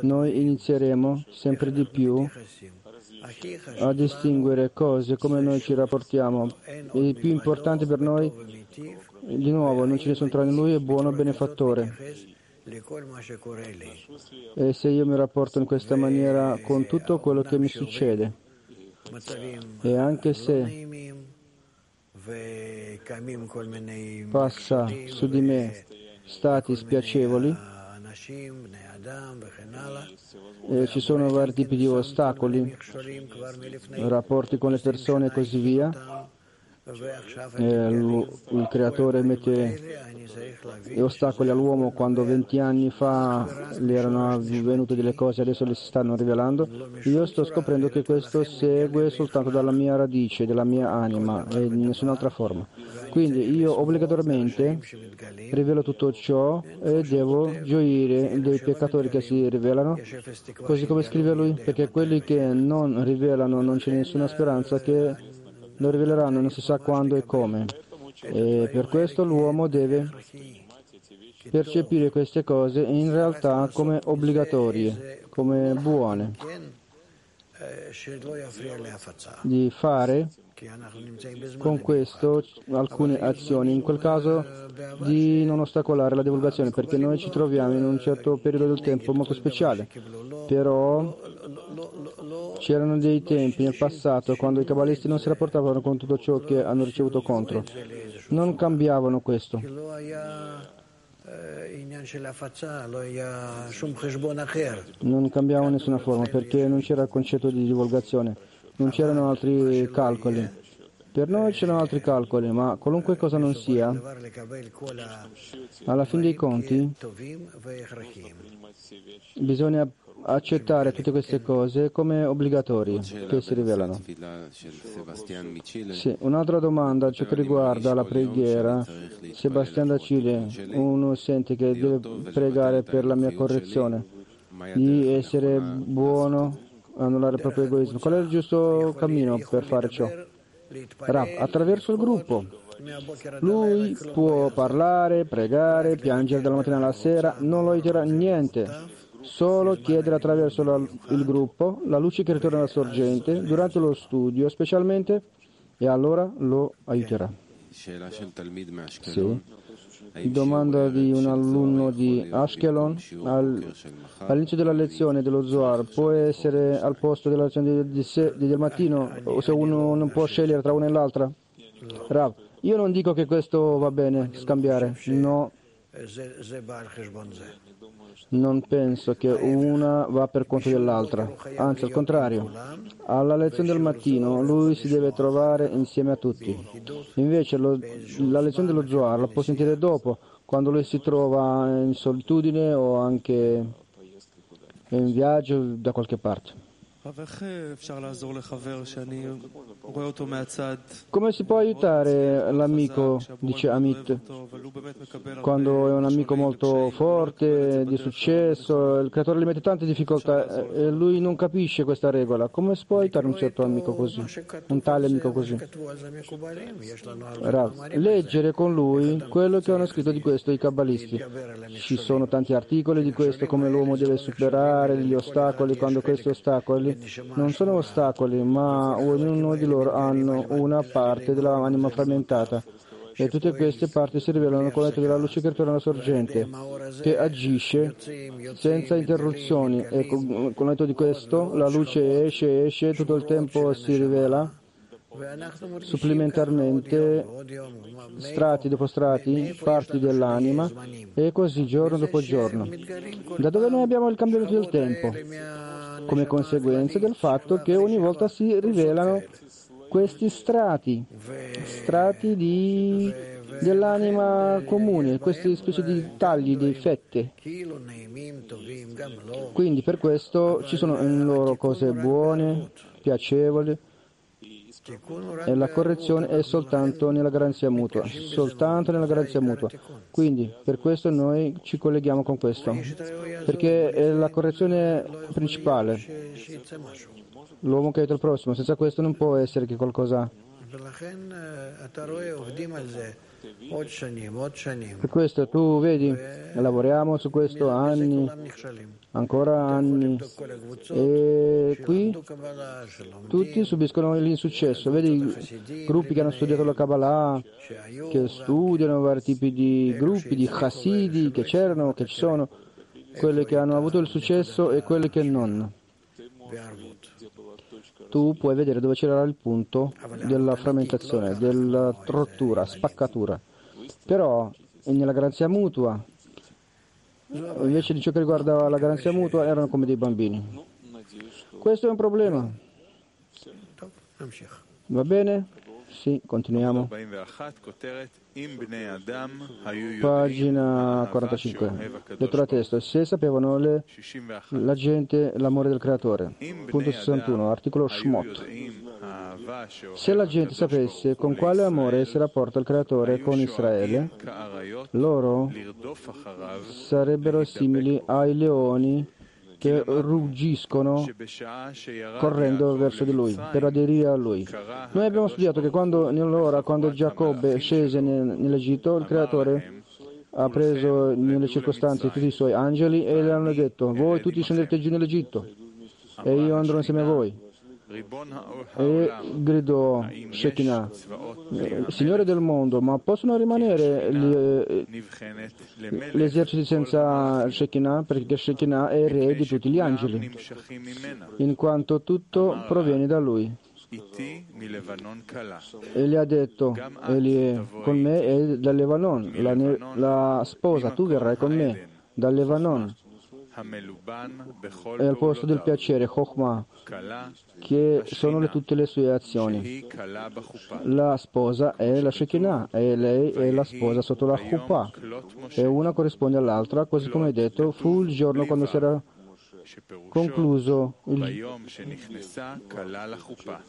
noi inizieremo sempre di più a distinguere cose come noi ci rapportiamo. Il più importante per noi, di nuovo, non ce ne sono tra di lui, è buono benefattore. E se io mi rapporto in questa maniera con tutto quello che mi succede, e anche se passa su di me stati spiacevoli, e ci sono vari tipi di ostacoli, rapporti con le persone e così via. Eh, il creatore mette ostacoli all'uomo quando 20 anni fa le erano venute delle cose, adesso le si stanno rivelando. Io sto scoprendo che questo segue soltanto dalla mia radice, dalla mia anima e in nessun'altra forma. Quindi io obbligatoriamente rivelo tutto ciò e devo gioire dei peccatori che si rivelano, così come scrive lui, perché quelli che non rivelano non c'è nessuna speranza che lo riveleranno non si sa quando e come. E per questo l'uomo deve percepire queste cose in realtà come obbligatorie, come buone, di fare con questo alcune azioni, in quel caso di non ostacolare la divulgazione, perché noi ci troviamo in un certo periodo del tempo molto speciale, però C'erano dei tempi nel passato quando i cabalisti non si rapportavano con tutto ciò che hanno ricevuto contro. Non cambiavano questo. Non cambiavano nessuna forma perché non c'era il concetto di divulgazione, non c'erano altri calcoli. Per noi c'erano altri calcoli, ma qualunque cosa non sia, alla fine dei conti bisogna accettare tutte queste cose come obbligatorie che si rivelano. Sì, un'altra domanda, ciò che riguarda la preghiera. Sebastiano da Cile, uno sente che deve pregare per la mia correzione, di essere buono, annullare il proprio egoismo. Qual è il giusto cammino per fare ciò? Rav, attraverso il gruppo. Lui può parlare, pregare, piangere dalla mattina alla sera, non lo aiuterà niente solo chiedere attraverso la, il gruppo la luce che ritorna dalla sorgente durante lo studio specialmente e allora lo aiuterà. Sì. Domanda di un alunno di Ashkelon Al, all'inizio della lezione dello Zohar può essere al posto della lezione di, di, di, del mattino o se uno non può scegliere tra una e l'altra? Rav, io non dico che questo va bene, scambiare, no. Non penso che una va per conto dell'altra, anzi al contrario. Alla lezione del mattino lui si deve trovare insieme a tutti. Invece lo, la lezione dello Zohar la può sentire dopo, quando lui si trova in solitudine o anche in viaggio da qualche parte. Come si può aiutare l'amico, dice Amit, quando è un amico molto forte, di successo, il creatore gli mette tante difficoltà e lui non capisce questa regola. Come si può aiutare un certo amico così, un tale amico così? Rav, leggere con lui quello che hanno scritto di questo i kabbalisti. Ci sono tanti articoli di questo, come l'uomo deve superare gli ostacoli quando questi ostacoli non sono ostacoli, ma ognuno di loro hanno una parte dell'anima frammentata e tutte queste parti si rivelano con l'età della luce che alla sorgente, che agisce senza interruzioni e con, l'età di questo la luce esce, esce, tutto il tempo si rivela supplementarmente strati dopo strati, parti dell'anima e così giorno dopo giorno. Da dove noi abbiamo il cambiamento del tempo? Come conseguenza del fatto che ogni volta si rivelano questi strati, strati di, dell'anima comune, queste specie di tagli, di fette. Quindi per questo ci sono in loro cose buone, piacevoli, e la correzione è soltanto nella garanzia mutua, soltanto nella garanzia mutua. Quindi per questo noi ci colleghiamo con questo, perché è la correzione principale. L'uomo che aiuta il prossimo, senza questo non può essere che qualcosa per questo tu vedi, lavoriamo su questo anni, ancora anni, e qui tutti subiscono l'insuccesso. Vedi gruppi che hanno studiato la Kabbalah, che studiano vari tipi di gruppi, di Hassidi, che c'erano, che ci sono, quelli che hanno avuto il successo e quelli che non tu puoi vedere dove c'era il punto della frammentazione, della rottura, spaccatura. Però nella garanzia mutua, invece di ciò che riguarda la garanzia mutua, erano come dei bambini. Questo è un problema. Va bene? Sì, continuiamo. Pagina 45. Lettera testo. Se sapevano le, la gente l'amore del creatore. Punto 61. Articolo Shmot. Se la gente sapesse con quale amore si rapporta il creatore con Israele, loro sarebbero simili ai leoni che ruggiscono correndo verso di lui per aderire a lui. Noi abbiamo studiato che quando, nell'ora, quando Giacobbe scese nell'Egitto, il creatore ha preso nelle circostanze tutti i suoi angeli e le hanno detto voi tutti scenderete giù nell'Egitto e io andrò insieme a voi. E gridò Shekinah, Signore del mondo, ma possono rimanere gli, eserciti senza Shekinah? Perché Shekinah è il re di tutti gli angeli, in quanto tutto proviene da lui. E gli ha detto, egli con me è dal Lebanon, la, la sposa, tu verrai con me dal Lebanon è al posto del piacere, Chokhmah, che sono le, tutte le sue azioni. La sposa è la Shekinah e lei è la sposa sotto la Chuppah e una corrisponde all'altra, così come detto, fu il giorno quando si era concluso, il,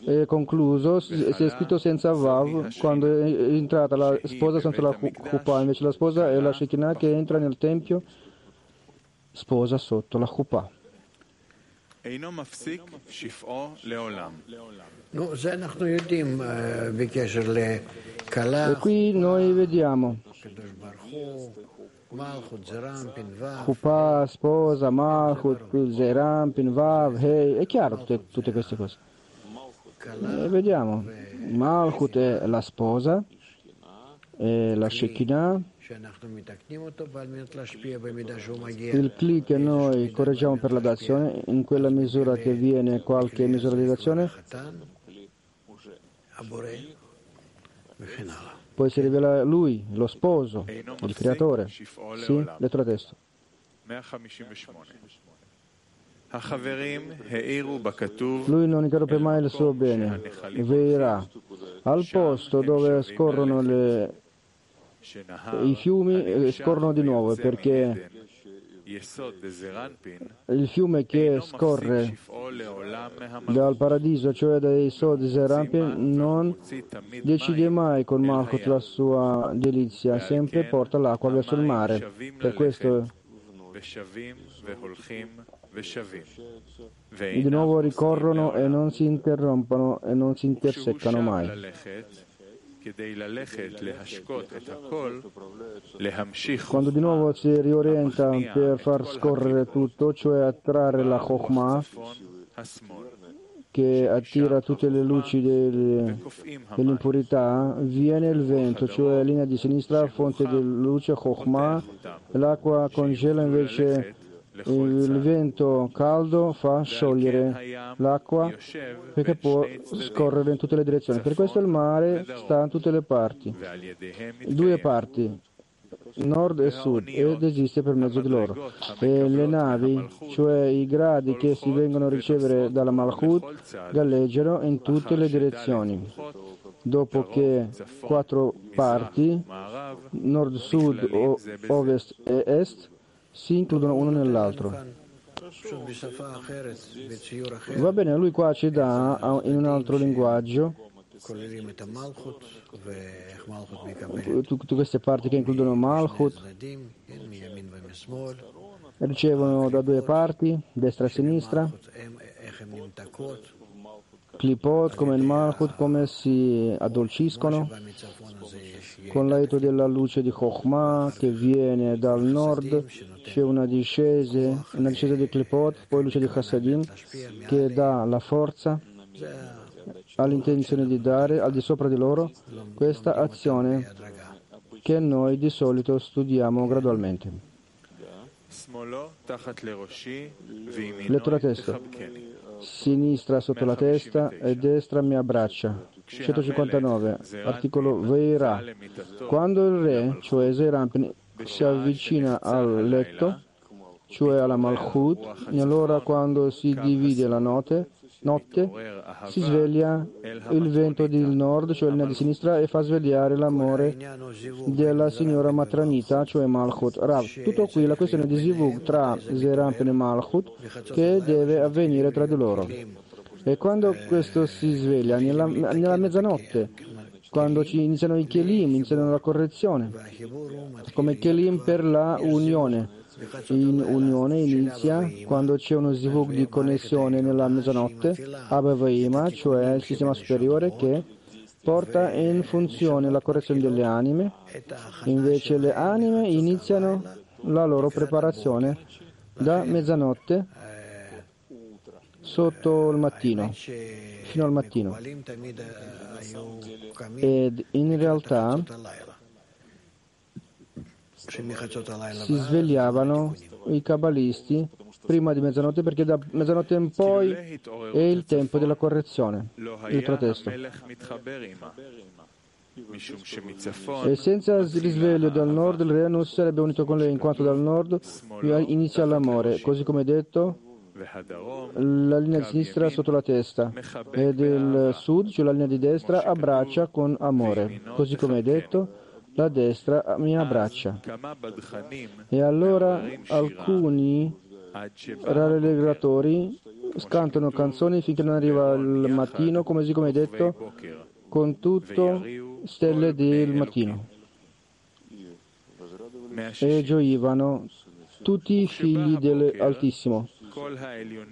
è concluso, si è scritto senza Vav quando è entrata la sposa senza la Chuppah, invece la sposa è la Shekinah che entra nel Tempio sposa sotto la chuppah. E qui noi vediamo. Chuppah, sposa, Malchut, Zeram, Pinvav, Hei, è chiaro tutte, tutte queste cose. E vediamo, Malchut è la sposa, è la Shekinah, il cli che noi correggiamo per la dazione, in quella misura che viene qualche misura di dazione, poi si rivela lui, lo sposo, il creatore. Sì, lettera testo. Lui non interrompe mai il suo bene, veirà. Al posto dove scorrono le i fiumi scorrono di nuovo perché il fiume che scorre dal paradiso, cioè dai Sod Zerampin, non decide mai con Malchut la sua delizia, sempre porta l'acqua verso il mare. Per questo di nuovo ricorrono e non si interrompono e non si interseccano mai. Quando di nuovo si riorienta per far scorrere tutto, cioè attrarre la Chokhmah, che attira tutte le luci del, dell'impurità, viene il vento, cioè linea di sinistra, fonte di luce Chokhmah, l'acqua congela invece il vento caldo fa sciogliere l'acqua perché può scorrere in tutte le direzioni. Per questo il mare sta in tutte le parti, due parti, nord e sud, ed esiste per mezzo di loro. E le navi, cioè i gradi che si vengono a ricevere dalla Malchut, galleggiano in tutte le direzioni. Dopo che quattro parti, nord, sud, ovest e est, si includono uno nell'altro. Va bene, lui qua ci dà in un altro linguaggio. Tutte queste parti che includono Malchut. Ricevono da due parti, destra e sinistra, Klipot come il Malchut, come si addolciscono con l'aiuto della luce di Chokhmah che viene dal nord, c'è una discesa, una discesa di Klipot, poi luce di Chassadim che dà la forza all'intenzione di dare al di sopra di loro questa azione che noi di solito studiamo gradualmente. Lettura testo. Sinistra sotto la testa e destra mi abbraccia. 159, articolo Veira. Quando il re, cioè Zerampin, si avvicina al letto, cioè alla Malchut, e allora quando si divide la notte, notte si sveglia il vento del nord, cioè linea di sinistra, e fa svegliare l'amore della signora Matranita, cioè Malchut. Rav, tutto qui la questione di Zivug tra Zerampin e Malchut che deve avvenire tra di loro. E quando questo si sveglia, nella, nella mezzanotte, quando ci iniziano i Kelim, iniziano la correzione, come Kelim per la unione. In unione inizia quando c'è uno zvuk di connessione nella mezzanotte, Abavaima, cioè il sistema superiore che porta in funzione la correzione delle anime, invece le anime iniziano la loro preparazione da mezzanotte sotto il mattino, fino al mattino. Ed in realtà si svegliavano i cabalisti prima di mezzanotte perché da mezzanotte in poi è il tempo della correzione, il protesto. E senza risveglio dal nord il re non sarebbe unito con lei in quanto dal nord inizia l'amore, così come detto la linea di sinistra sotto la testa e del sud, cioè la linea di destra, abbraccia con amore, così come detto la destra mi abbraccia. E allora alcuni rallegratori cantano canzoni finché non arriva il mattino, come come detto, con tutto stelle del mattino. E gioivano tutti i figli dell'Altissimo.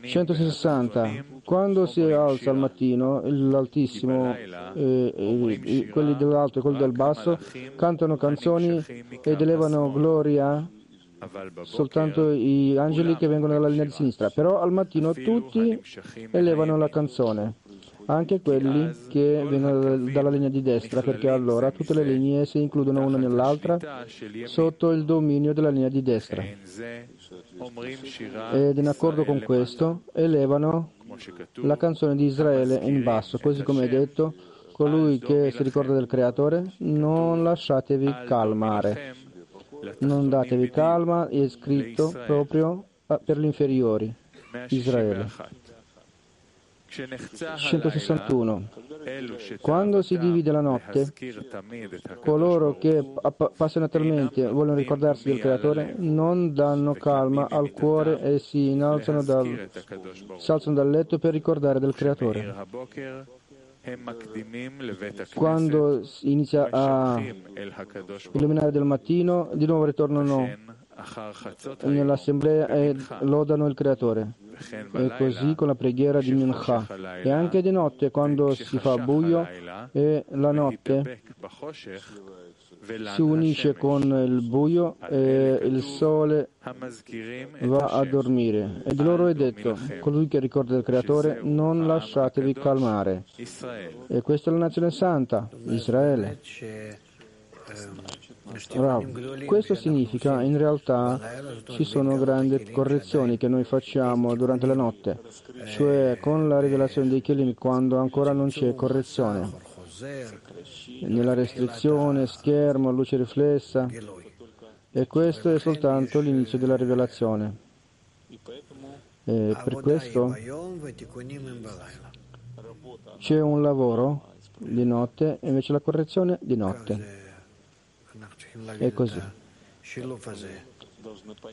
160. Quando si alza al mattino, l'Altissimo, eh, eh, quelli dell'alto e quelli del basso, cantano canzoni ed elevano gloria soltanto gli angeli che vengono dalla linea di sinistra, però al mattino tutti elevano la canzone, anche quelli che vengono dalla linea di destra, perché allora tutte le linee si includono una nell'altra sotto il dominio della linea di destra ed in accordo con questo elevano la canzone di Israele in basso, così come è detto, colui che si ricorda del Creatore, non lasciatevi calmare, non datevi calma, è scritto proprio per gli inferiori, Israele. 161. Quando si divide la notte, coloro che appassionatamente vogliono ricordarsi del Creatore non danno calma al cuore e si innalzano dal, si alzano dal letto per ricordare del Creatore. Quando inizia a illuminare del mattino, di nuovo ritornano nell'assemblea e lodano il Creatore e così con la preghiera di Mincha. E anche di notte, quando si fa buio e la notte si unisce con il buio e il sole va a dormire. E di loro è detto, colui che ricorda il Creatore, non lasciatevi calmare. E questa è la nazione santa, Israele. Rav, questo significa in realtà ci sono grandi correzioni che noi facciamo durante la notte, cioè con la rivelazione dei Kelim quando ancora non c'è correzione. Nella restrizione, schermo, luce riflessa. E questo è soltanto l'inizio della rivelazione. E per questo c'è un lavoro di notte e invece la correzione di notte. È così.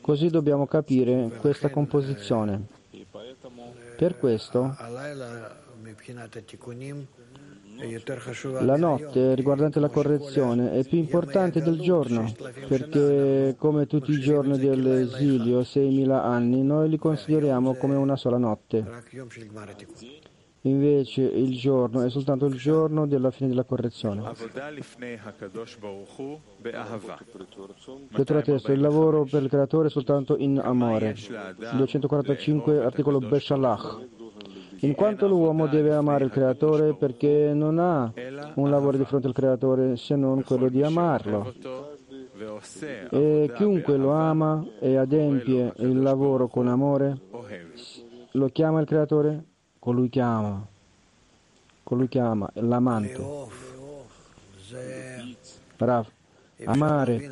Così dobbiamo capire questa composizione. Per questo la notte riguardante la correzione è più importante del giorno, perché come tutti i giorni dell'esilio, 6.000 anni, noi li consideriamo come una sola notte. Invece il giorno è soltanto il giorno della fine della correzione. Lettera testo, il lavoro per il creatore è soltanto in amore. 245 articolo Beshalach. In quanto l'uomo deve amare il creatore perché non ha un lavoro di fronte al creatore se non quello di amarlo. E chiunque lo ama e adempie il lavoro con amore, lo chiama il creatore? Colui che ama, colui che ama, l'amante. Rav, amare.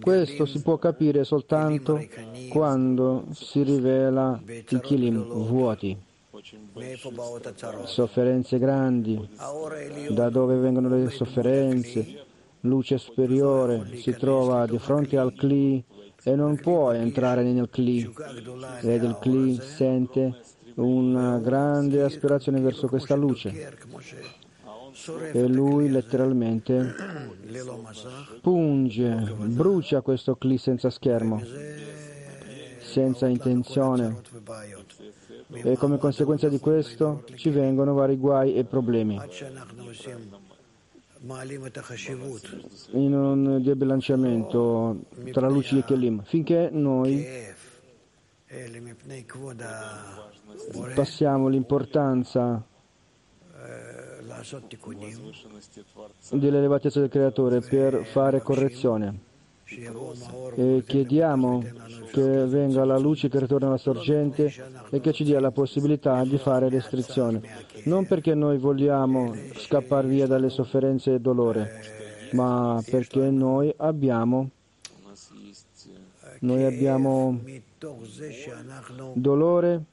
Questo si può capire soltanto quando si rivela i kilim vuoti, sofferenze grandi, da dove vengono le sofferenze, luce superiore, si trova di fronte al Kli e non può entrare nel Kli. Vede il Kli, sente una grande aspirazione verso questa luce. E lui letteralmente punge, brucia questo Kli senza schermo, senza intenzione. E come conseguenza di questo ci vengono vari guai e problemi in un debilanciamento tra luci e Kelim, finché noi passiamo l'importanza dell'elevatezza del Creatore per fare correzione e chiediamo che venga la luce che ritorna alla sorgente e che ci dia la possibilità di fare restrizione. Non perché noi vogliamo scappare via dalle sofferenze e dolore, ma perché noi abbiamo, noi abbiamo dolore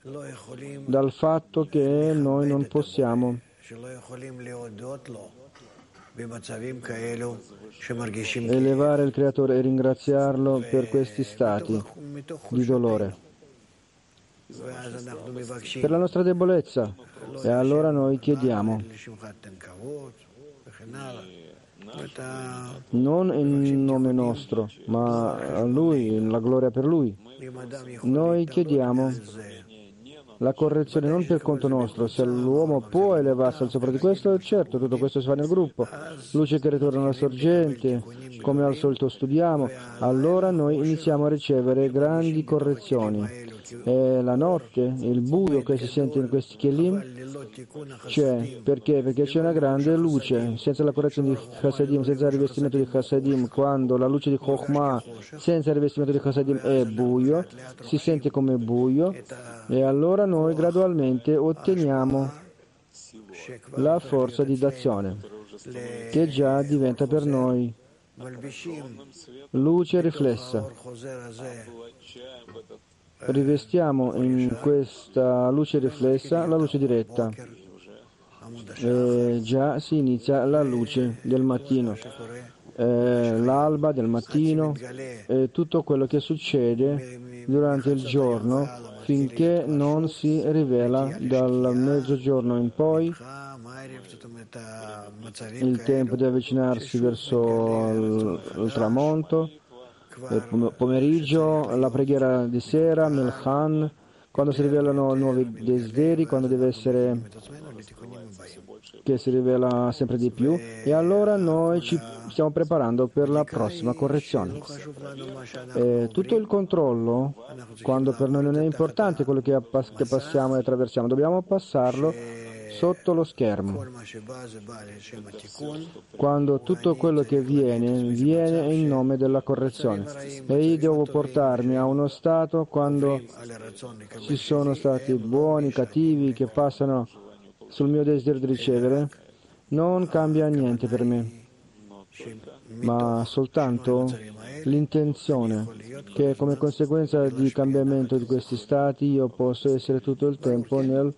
dal fatto che noi non possiamo elevare il Creatore e ringraziarlo per questi stati di dolore, per la nostra debolezza. E allora noi chiediamo, non in nome nostro, ma a Lui, la gloria per Lui. Noi chiediamo la correzione non per conto nostro. Se l'uomo può elevarsi al sopra di questo, certo, tutto questo si fa nel gruppo. Luce che ritorna alla sorgente, come al solito studiamo, allora noi iniziamo a ricevere grandi correzioni. E la notte, il buio che si sente in questi kelim, c'è. Perché? Perché c'è una grande luce. Senza la correzione di Hasadim, senza il rivestimento di Hasadim, quando la luce di Chokhmah, senza il rivestimento di Hasadim è buio, si sente come buio, e allora noi gradualmente otteniamo la forza di d'azione, che già diventa per noi luce riflessa. Rivestiamo in questa luce riflessa la luce diretta. E già si inizia la luce del mattino, eh, l'alba del mattino e tutto quello che succede durante il giorno finché non si rivela dal mezzogiorno in poi. Il tempo di avvicinarsi verso il tramonto, il pomeriggio, la preghiera di sera, Melchan, quando si rivelano nuovi desideri, quando deve essere che si rivela sempre di più e allora noi ci stiamo preparando per la prossima correzione. E tutto il controllo, quando per noi non è importante quello che passiamo e attraversiamo, dobbiamo passarlo sotto lo schermo. Quando tutto quello che viene, viene in nome della correzione. E io devo portarmi a uno stato quando ci sono stati buoni, cattivi, che passano sul mio desiderio di ricevere, non cambia niente per me, ma soltanto l'intenzione che come conseguenza di cambiamento di questi stati io posso essere tutto il tempo nel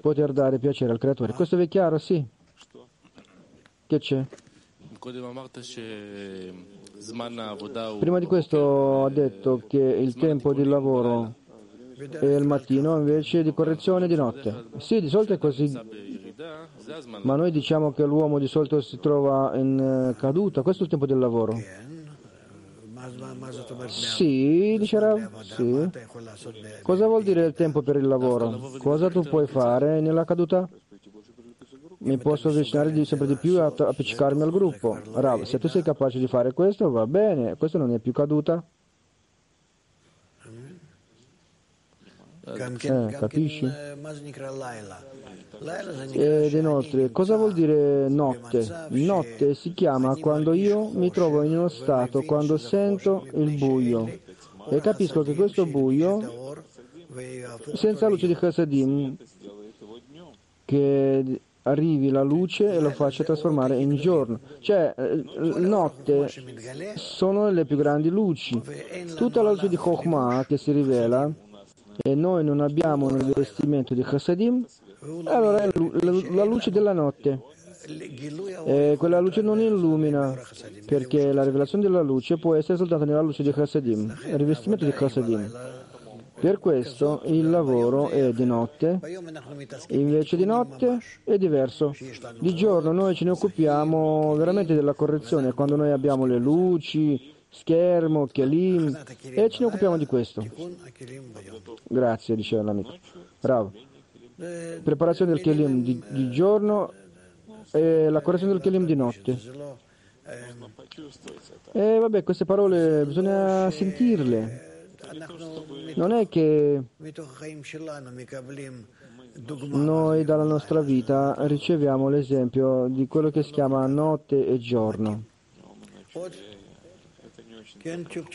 poter dare piacere al creatore. Questo vi è chiaro? Sì. Che c'è? Prima di questo ha detto che il tempo di lavoro è il mattino invece di correzione di notte. Sì, di solito è così. Ma noi diciamo che l'uomo di solito si trova in eh, caduta, questo è il tempo del lavoro. Sì, dice Rav, sì. Cosa vuol dire il tempo per il lavoro? Cosa tu puoi fare nella caduta? Mi posso avvicinare di sempre di più a appiccicarmi al gruppo. Rav, se tu sei capace di fare questo, va bene, questo non è più caduta. Eh, capisci? Ed inoltre, cosa vuol dire notte? Notte si chiama quando io mi trovo in uno stato, quando sento il buio e capisco che questo buio, senza luce di Chassadim, che arrivi la luce e lo faccia trasformare in giorno. Cioè, eh, notte sono le più grandi luci. Tutta la luce di Chokhmah che si rivela e noi non abbiamo un rivestimento di Chassadim, allora la luce della notte. E quella luce non illumina, perché la rivelazione della luce può essere soltanto nella luce di Chassadim, il rivestimento di Chassadim. Per questo il lavoro è di notte, invece di notte è diverso. Di giorno noi ce ne occupiamo veramente della correzione, quando noi abbiamo le luci, schermo, Kelim, e ce ne occupiamo di questo. Grazie, diceva l'amico. Bravo. Preparazione del Kelim di, di giorno e la correzione del Kelim di notte. E vabbè, queste parole bisogna sentirle. Non è che noi dalla nostra vita riceviamo l'esempio di quello che si chiama notte e giorno.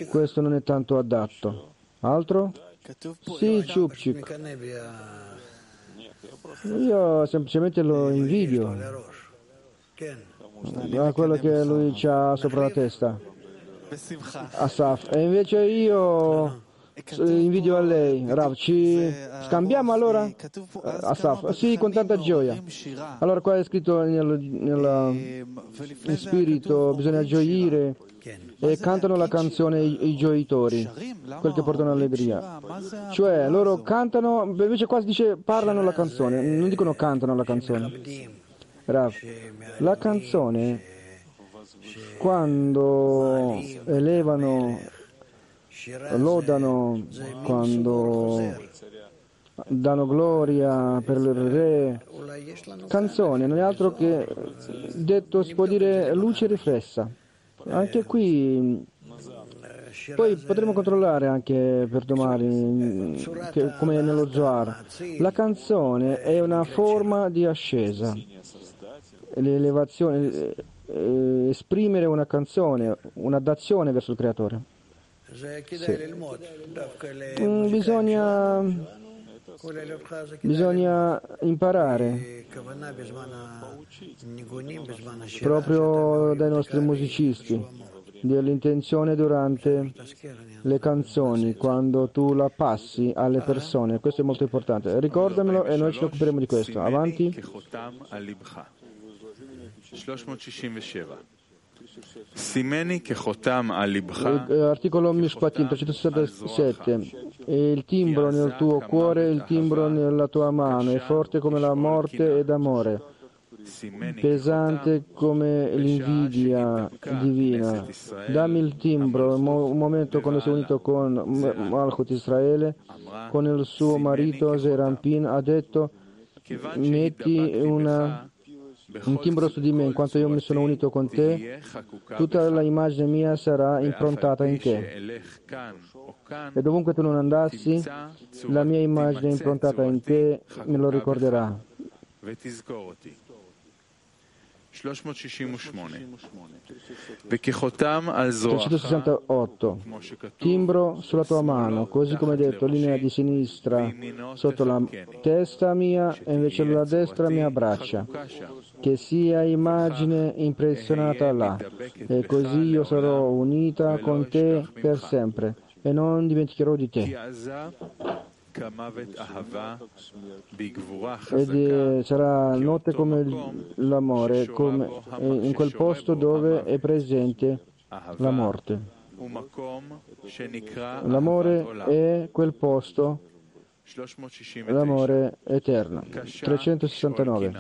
Questo non è tanto adatto. Altro? Sì, Chupchik. Io semplicemente lo invidio a quello che lui ha sopra la testa. Asaf. E invece io invidio a lei. Rav, ci scambiamo allora? Asaf. Sì, con tanta gioia. Allora qua è scritto nel, nel, in spirito, bisogna gioire e cantano la canzone i, i gioitori, quel che portano allegria. Cioè, loro cantano, invece qua si dice parlano la canzone, non dicono cantano la canzone. Rav, la canzone, quando elevano, lodano, quando danno gloria per il re, canzone non è altro che, detto si può dire, luce riflessa. Anche qui poi potremo controllare anche per domani, che, come nello Zohar. La canzone è una forma di ascesa. L'elevazione, eh, esprimere una canzone, una dazione verso il creatore. Sì. Mm, bisogna, bisogna imparare proprio dai nostri musicisti dell'intenzione durante le canzoni, quando tu la passi alle persone. Questo è molto importante. Ricordamelo e noi ci occuperemo di questo. Avanti. 367. Articolo Mishpatim 367. Il timbro nel tuo cuore, il timbro nella tua mano, è forte come la morte ed amore pesante come l'invidia divina. Dammi il timbro, un momento quando si è unito con Malchut Israele, con il suo marito Zerampin, ha detto metti una, un timbro su di me, in quanto io mi sono unito con te, tutta l'immagine mia sarà improntata in te. E dovunque tu non andassi, la mia immagine improntata in te me lo ricorderà. 368. Timbro sulla tua mano, così come detto, linea di sinistra sotto la testa mia e invece la destra mi abbraccia. Che sia immagine impressionata là, e così io sarò unita con te per sempre. E non dimenticherò di te. Ed sarà notte come l'amore, come in quel posto dove è presente la morte. L'amore è quel posto, l'amore eterno. 369.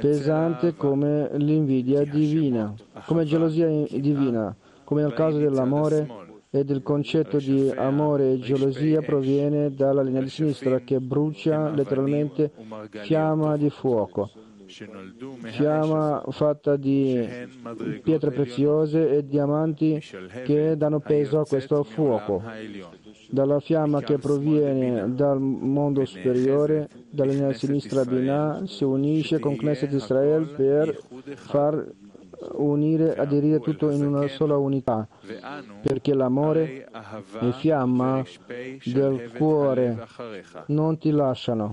Pesante come l'invidia divina, come gelosia divina, come nel caso dell'amore ed il concetto di amore e gelosia proviene dalla linea di sinistra che brucia letteralmente fiamma di fuoco, fiamma fatta di pietre preziose e diamanti che danno peso a questo fuoco. Dalla fiamma che proviene dal mondo superiore, dalla linea di sinistra Binah, si unisce con Knesset Israel per far unire, aderire tutto in una sola unità, perché l'amore e fiamma del cuore non ti lasciano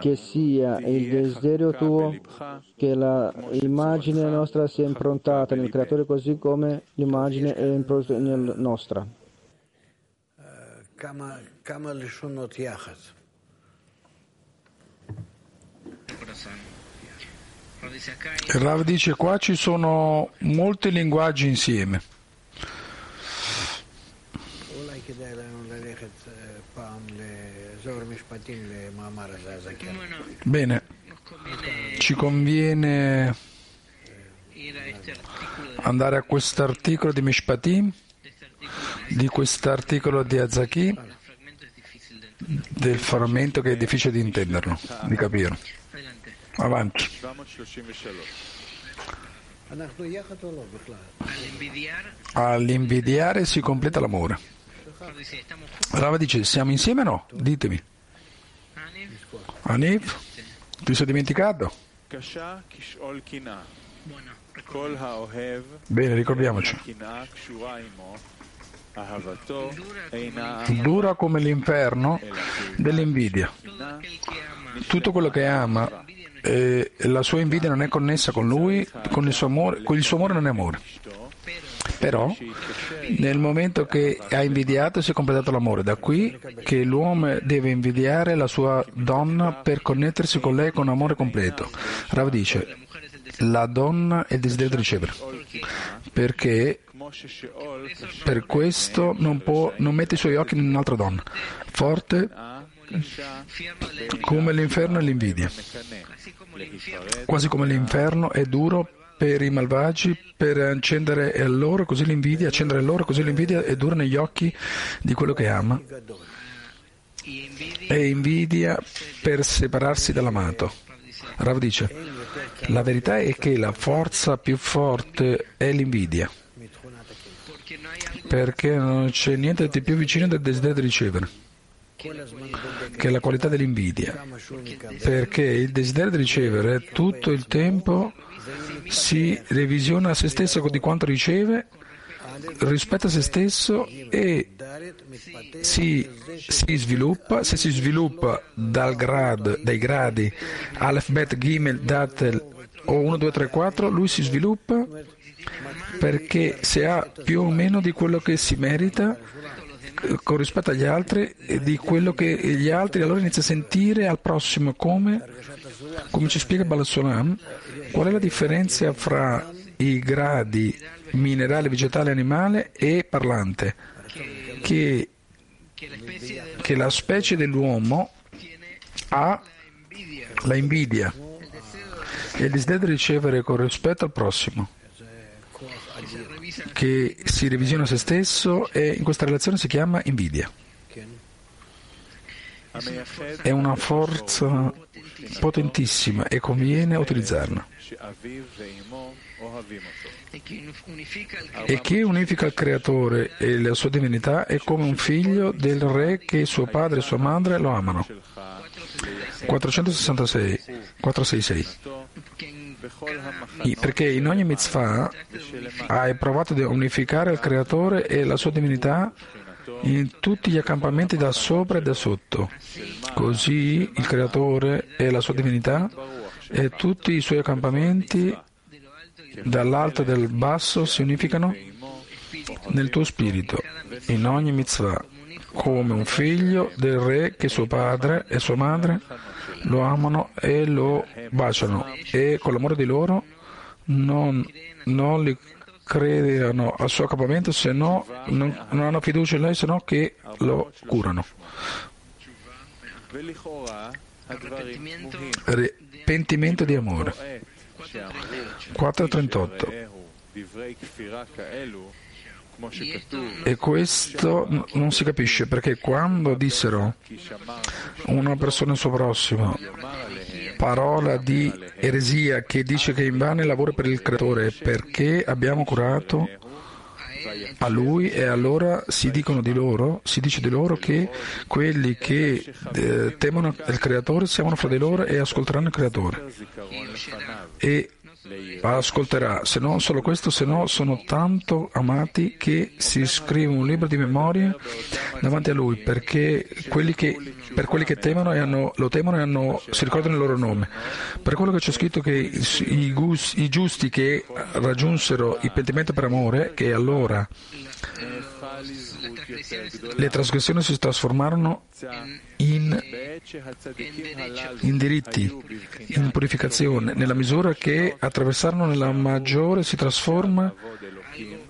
che sia il desiderio tuo che l'immagine nostra sia improntata nel Creatore così come l'immagine è improntata nella nostra. Rav dice qua ci sono molti linguaggi insieme. Bene, ci conviene andare a quest'articolo di Mishpatim, di quest'articolo di Azaki, del frammento che è difficile di intenderlo, di capire. Avanti. All'invidiare si completa l'amore. Rava dice, siamo insieme o no? Ditemi. Anif, ti sei dimenticato? Bene, ricordiamoci. Dura come l'inferno dell'invidia. Tutto quello che ama, eh, la sua invidia non è connessa con lui, con il suo amore, con il suo amore non è amore. Però nel momento che ha invidiato si è completato l'amore. Da qui che l'uomo deve invidiare la sua donna per connettersi con lei con amore completo. Rav dice, la donna è il desiderio di ricevere, perché per questo non, può, non mette i suoi occhi in un'altra donna, forte come l'inferno e l'invidia, quasi come l'inferno è duro per i malvagi per accendere loro così l'invidia, accendere loro così l'invidia è dura negli occhi di quello che ama. E invidia per separarsi dall'amato. Rav dice, la verità è che la forza più forte è l'invidia, perché non c'è niente di più vicino del desiderio di ricevere che è la qualità dell'invidia, perché il desiderio di ricevere tutto il tempo si revisiona a se stesso di quanto riceve, rispetta se stesso e si, si sviluppa, se si sviluppa grad, dai gradi Aleph, Bet, Gimel, Datel o 1, 2, 3, 4, lui si sviluppa perché se ha più o meno di quello che si merita con rispetto agli altri e di quello che gli altri allora inizia a sentire al prossimo come, come ci spiega Balasulam, qual è la differenza fra i gradi minerale, vegetale, animale e parlante, che, che la specie dell'uomo ha la invidia e il desiderio di ricevere con rispetto al prossimo che si revisiona se stesso e in questa relazione si chiama invidia. È una forza potentissima e conviene utilizzarla. E chi unifica il creatore e la sua divinità è come un figlio del re che suo padre e sua madre lo amano. 466, 466 perché in ogni mitzvah hai provato a unificare il creatore e la sua divinità in tutti gli accampamenti da sopra e da sotto. Così il creatore e la sua divinità e tutti i suoi accampamenti dall'alto e dal basso si unificano nel tuo spirito, in ogni mitzvah, come un figlio del re che suo padre e sua madre lo amano e lo baciano e con l'amore di loro non, non li credono al suo accampamento se no non, non hanno fiducia in lei se no che lo curano. Pentimento di amore. 438. E questo non si capisce perché quando dissero una persona al suo prossimo parola di eresia che dice che invano lavora per il creatore perché abbiamo curato a lui e allora si di loro, si dice di loro che quelli che eh, temono il creatore siamo fra di loro e ascolteranno il creatore. E ascolterà, se non solo questo, se no sono tanto amati che si scrive un libro di memoria davanti a lui, perché quelli che, per quelli che temono hanno, lo temono e hanno, si ricordano il loro nome. Per quello che c'è scritto che i, gus, i giusti che raggiunsero il pentimento per amore, che allora le trasgressioni si trasformarono in, in, diritti, in purificazione, nella misura che attraversarono nella maggiore si trasforma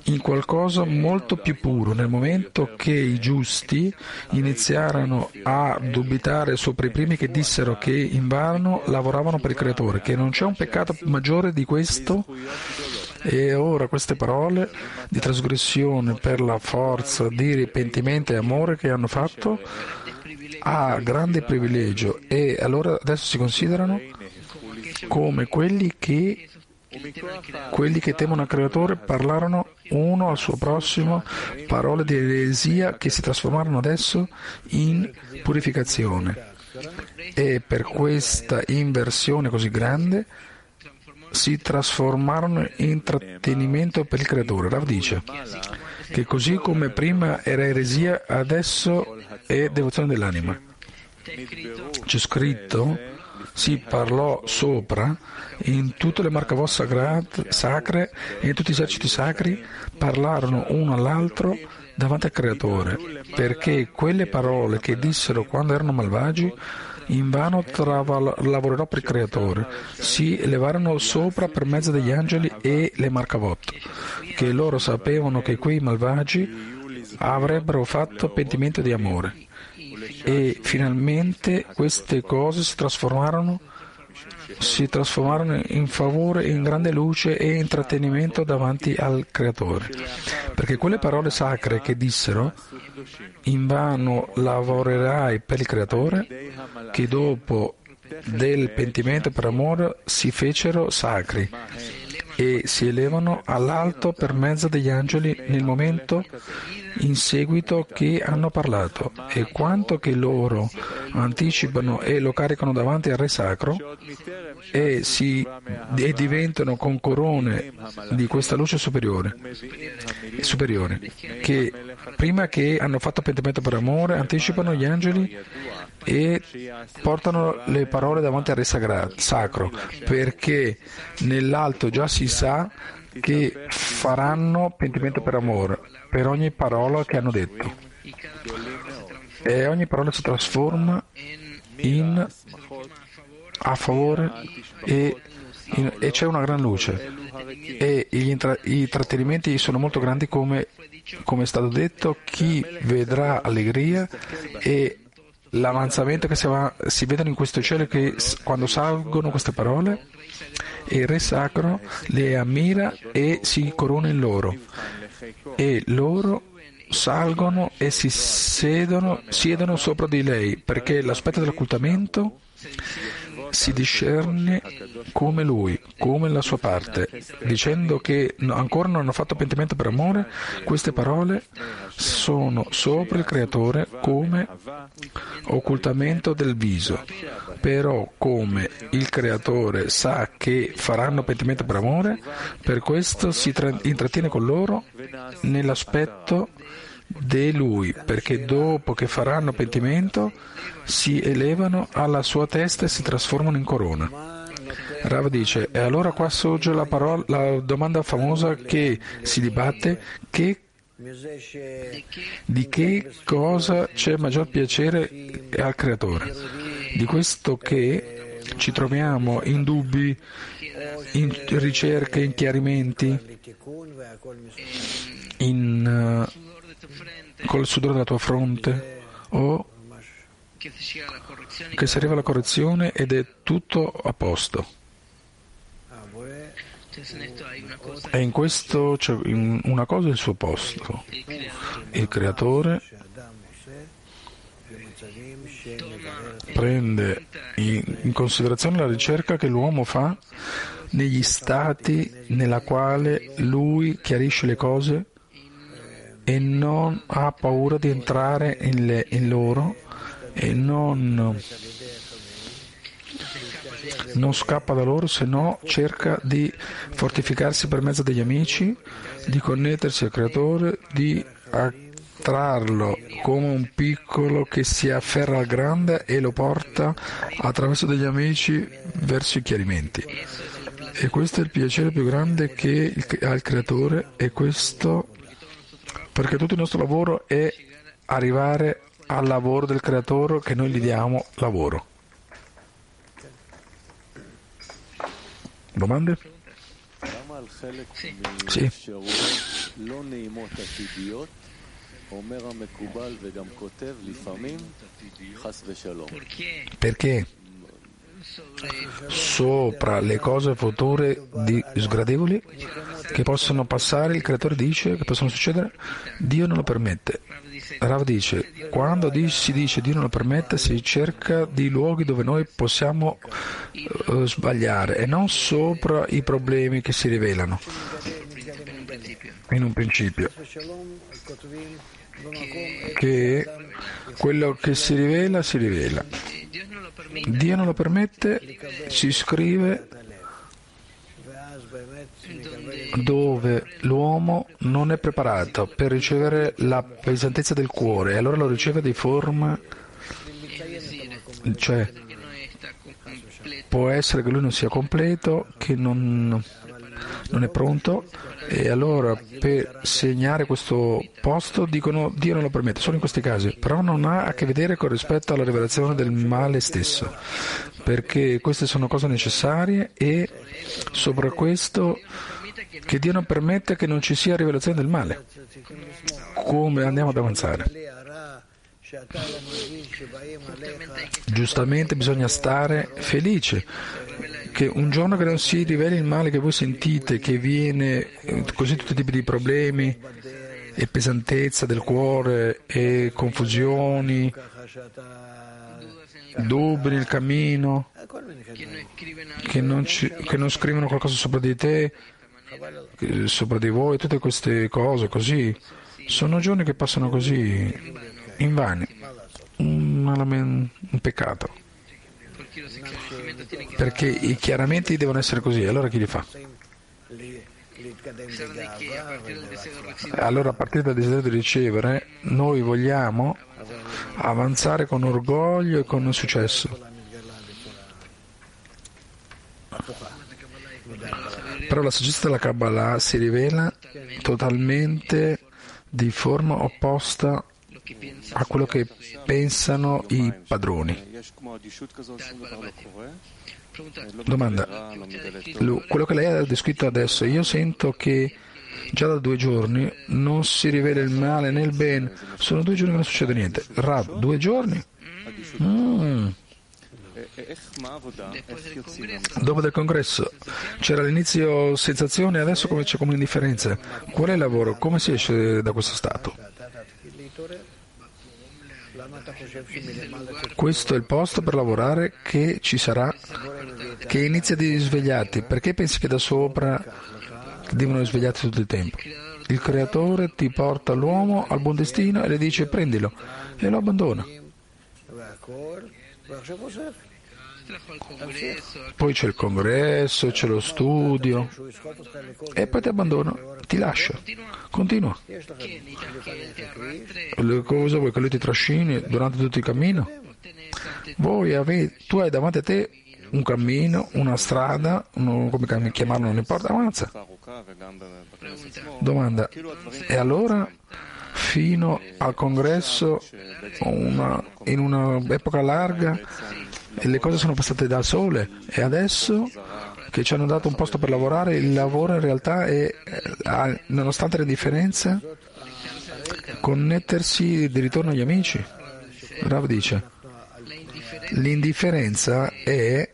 in qualcosa molto più puro. Nel momento che i giusti iniziarono a dubitare sopra i primi che dissero che invano lavoravano per il Creatore, che non c'è un peccato maggiore di questo e ora queste parole di trasgressione per la forza di ripentimento e amore che hanno fatto ha grande privilegio e allora adesso si considerano come quelli che quelli che temono il Creatore parlarono uno al suo prossimo parole di eresia che si trasformarono adesso in purificazione. E per questa inversione così grande si trasformarono in intrattenimento per il Creatore. Rav dice che così come prima era eresia, adesso è devozione dell'anima. C'è scritto, si parlò sopra, in tutte le marcavò sacre e in tutti gli eserciti sacri parlarono uno all'altro davanti al Creatore, perché quelle parole che dissero quando erano malvagi invano lavorerò per il Creatore. Si elevarono sopra per mezzo degli angeli e le marcavot, che loro sapevano che quei malvagi avrebbero fatto pentimento di amore. E finalmente queste cose si trasformarono si trasformarono in favore, in grande luce e intrattenimento davanti al Creatore. Perché quelle parole sacre che dissero, invano lavorerai per il Creatore, che dopo del pentimento per amore si fecero sacri e si elevano all'alto per mezzo degli angeli nel momento in seguito che hanno parlato. E quanto che loro anticipano e lo caricano davanti al Re Sacro e, si, e diventano con corone di questa luce superiore, superiore, che prima che hanno fatto pentimento per amore anticipano gli angeli e portano le parole davanti al Re Sacro perché nell'alto già si sa che faranno pentimento per amore per ogni parola che hanno detto. E ogni parola si trasforma in a favore e, in, e c'è una gran luce. E intra, i trattenimenti sono molto grandi come, come è stato detto, chi vedrà allegria e l'avanzamento che si, va, si vedono in questo cielo che quando salgono queste parole il re sacro le ammira e si corona in loro. E loro salgono e si sedono, siedono sopra di lei perché l'aspetto dell'occultamento si discerne come lui, come la sua parte, dicendo che ancora non hanno fatto pentimento per amore, queste parole sono sopra il creatore come occultamento del viso. Però come il creatore sa che faranno pentimento per amore, per questo si tra- intrattiene con loro nell'aspetto di lui, perché dopo che faranno pentimento si elevano alla sua testa e si trasformano in corona. Rav dice, e allora qua sorge la, parola, la domanda famosa che si dibatte, che, di che cosa c'è maggior piacere al creatore? Di questo che ci troviamo in dubbi, in ricerche, in chiarimenti, in, col sudore della tua fronte o che si arriva alla correzione ed è tutto a posto. E in questo c'è una cosa al suo posto. Il creatore prende in considerazione la ricerca che l'uomo fa negli stati nella quale lui chiarisce le cose e non ha paura di entrare in, le, in loro e non, non scappa da loro, se no cerca di fortificarsi per mezzo degli amici, di connettersi al creatore, di attrarlo come un piccolo che si afferra al grande e lo porta attraverso degli amici verso i chiarimenti. E questo è il piacere più grande che ha il creatore e questo perché tutto il nostro lavoro è arrivare al lavoro del creatore che noi gli diamo lavoro. Domande? Sì. Perché sopra le cose future di sgradevoli che possono passare, il creatore dice che possono succedere, Dio non lo permette. Rav dice, quando si dice Dio non lo permette, si cerca di luoghi dove noi possiamo uh, sbagliare e non sopra i problemi che si rivelano in un principio che quello che si rivela si rivela. Dio non lo permette, si scrive dove l'uomo non è preparato per ricevere la pesantezza del cuore allora lo riceve di forma, cioè può essere che lui non sia completo, che non, non è pronto e allora per segnare questo posto dicono Dio non lo permette, solo in questi casi, però non ha a che vedere con rispetto alla rivelazione del male stesso, perché queste sono cose necessarie e sopra questo che Dio non permette che non ci sia rivelazione del male. Come andiamo ad avanzare? Giustamente bisogna stare felice che un giorno che non si riveli il male che voi sentite, che viene eh, così tutti i tipi di problemi e pesantezza del cuore e confusioni, dubbi nel cammino, che non, ci, che non scrivono qualcosa sopra di te, sopra di voi, tutte queste cose così, sono giorni che passano così in vano, un, un peccato perché chiaramente devono essere così, allora chi li fa? Allora a partire dal desiderio di ricevere noi vogliamo avanzare con orgoglio e con successo. Però la saggezza della Kabbalah si rivela totalmente di forma opposta a quello che pensano i padroni. Domanda, quello che lei ha descritto adesso, io sento che già da due giorni non si rivela il male né il bene, sono due giorni che non succede niente. Rav, due giorni? Mm. Dopo del congresso c'era all'inizio sensazione, adesso come c'è come indifferenza. Qual è il lavoro? Come si esce da questo stato? Questo è il posto per lavorare che ci sarà, che inizia di svegliarti. Perché pensi che da sopra devono risvegliarti tutto il tempo? Il creatore ti porta l'uomo al buon destino e le dice prendilo e lo abbandona. Poi c'è il congresso, c'è lo studio e poi ti abbandona, ti lascia, continua. Cosa vuoi che lui ti trascini durante tutto il cammino? Avete, tu hai davanti a te un cammino, una strada, uno, come chiamarlo non importa, avanza. Domanda, e allora fino al congresso una, in un'epoca larga e le cose sono passate da sole e adesso che ci hanno dato un posto per lavorare, il lavoro in realtà è, eh, nonostante le differenze, connettersi di ritorno agli amici. Rav dice, l'indifferenza è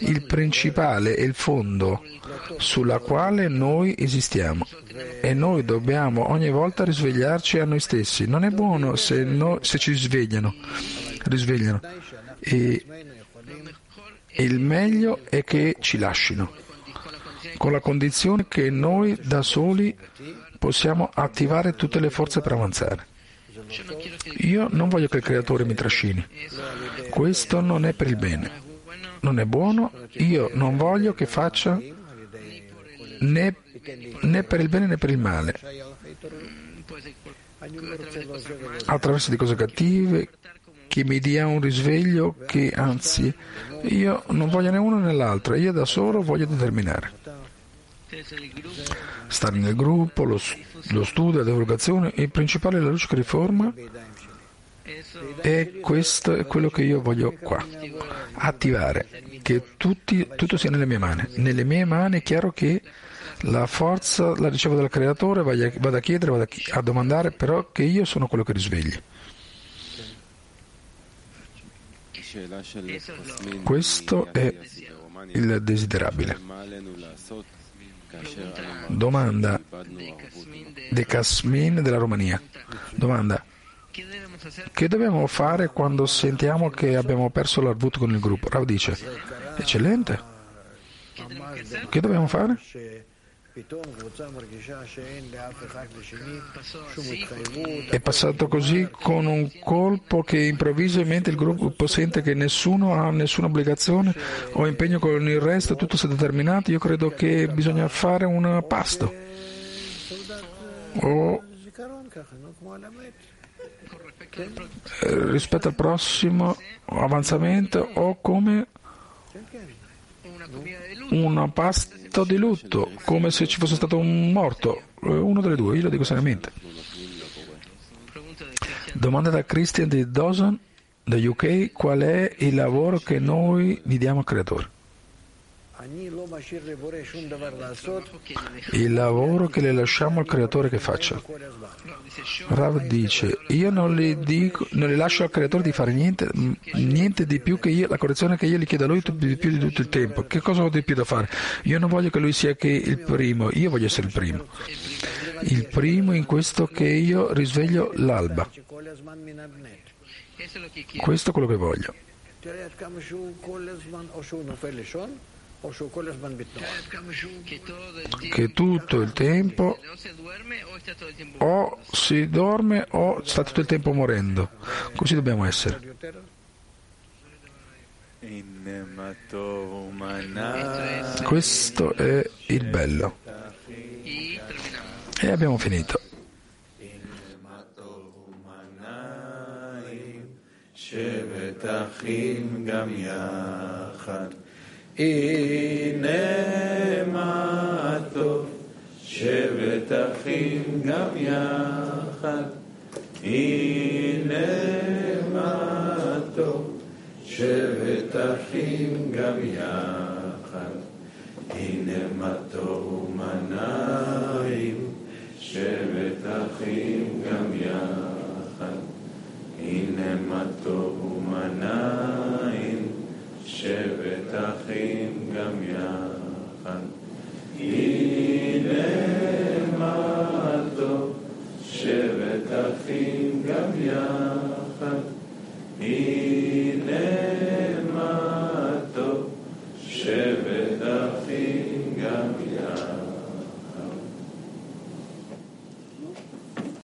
il principale e il fondo sulla quale noi esistiamo e noi dobbiamo ogni volta risvegliarci a noi stessi. Non è buono se, no, se ci svegliano, risvegliano e il meglio è che ci lasciano, con la condizione che noi da soli possiamo attivare tutte le forze per avanzare. Io non voglio che il creatore mi trascini, questo non è per il bene, non è buono, io non voglio che faccia né, né per il bene né per il male, attraverso di cose cattive che mi dia un risveglio che anzi io non voglio né uno né l'altro, io da solo voglio determinare. Stare nel gruppo, lo, lo studio, la divulgazione, il principale è la luce che riforma e questo è quello che io voglio qua, attivare, che tutti, tutto sia nelle mie mani. Nelle mie mani è chiaro che la forza la ricevo dal creatore, vado a chiedere, vado a domandare, però che io sono quello che risvegli. Questo è il desiderabile. Domanda De Casmin della Romania. Domanda. Che dobbiamo fare quando sentiamo che abbiamo perso l'arvut con il gruppo? Rav dice, eccellente. Che dobbiamo fare? È passato così con un colpo che improvvisamente il gruppo sente che nessuno ha nessuna obbligazione o impegno con il resto, tutto si è determinato. Io credo che bisogna fare un pasto. O rispetto al prossimo avanzamento o come un pasto di lutto, come se ci fosse stato un morto, eh, uno delle due, io lo dico seriamente. Domanda da Christian di Dawson, da UK, qual è il lavoro che noi gli diamo al creatore? Il lavoro che le lasciamo al creatore che faccia. Rav dice, io non le, dico, non le lascio al creatore di fare niente, niente di più che io, la correzione che io gli chiedo a lui di più di tutto il tempo. Che cosa ho di più da fare? Io non voglio che lui sia che il primo, io voglio essere il primo. Il primo in questo che io risveglio l'alba. Questo è quello che voglio che tutto il tempo o si dorme o sta tutto il tempo morendo. Così dobbiamo essere. Questo è il bello. E abbiamo finito. שבט אחים גם יחד הנה מה טוב, שבט אחים גם יחד. הנה מה טוב, שבט אחים גם יחד. הנה מה טוב ומנעים, שבט אחים גם יחד. הנה מה טוב ומנעים. שבת אחים גם יחד. היא אחים גם יחד. היא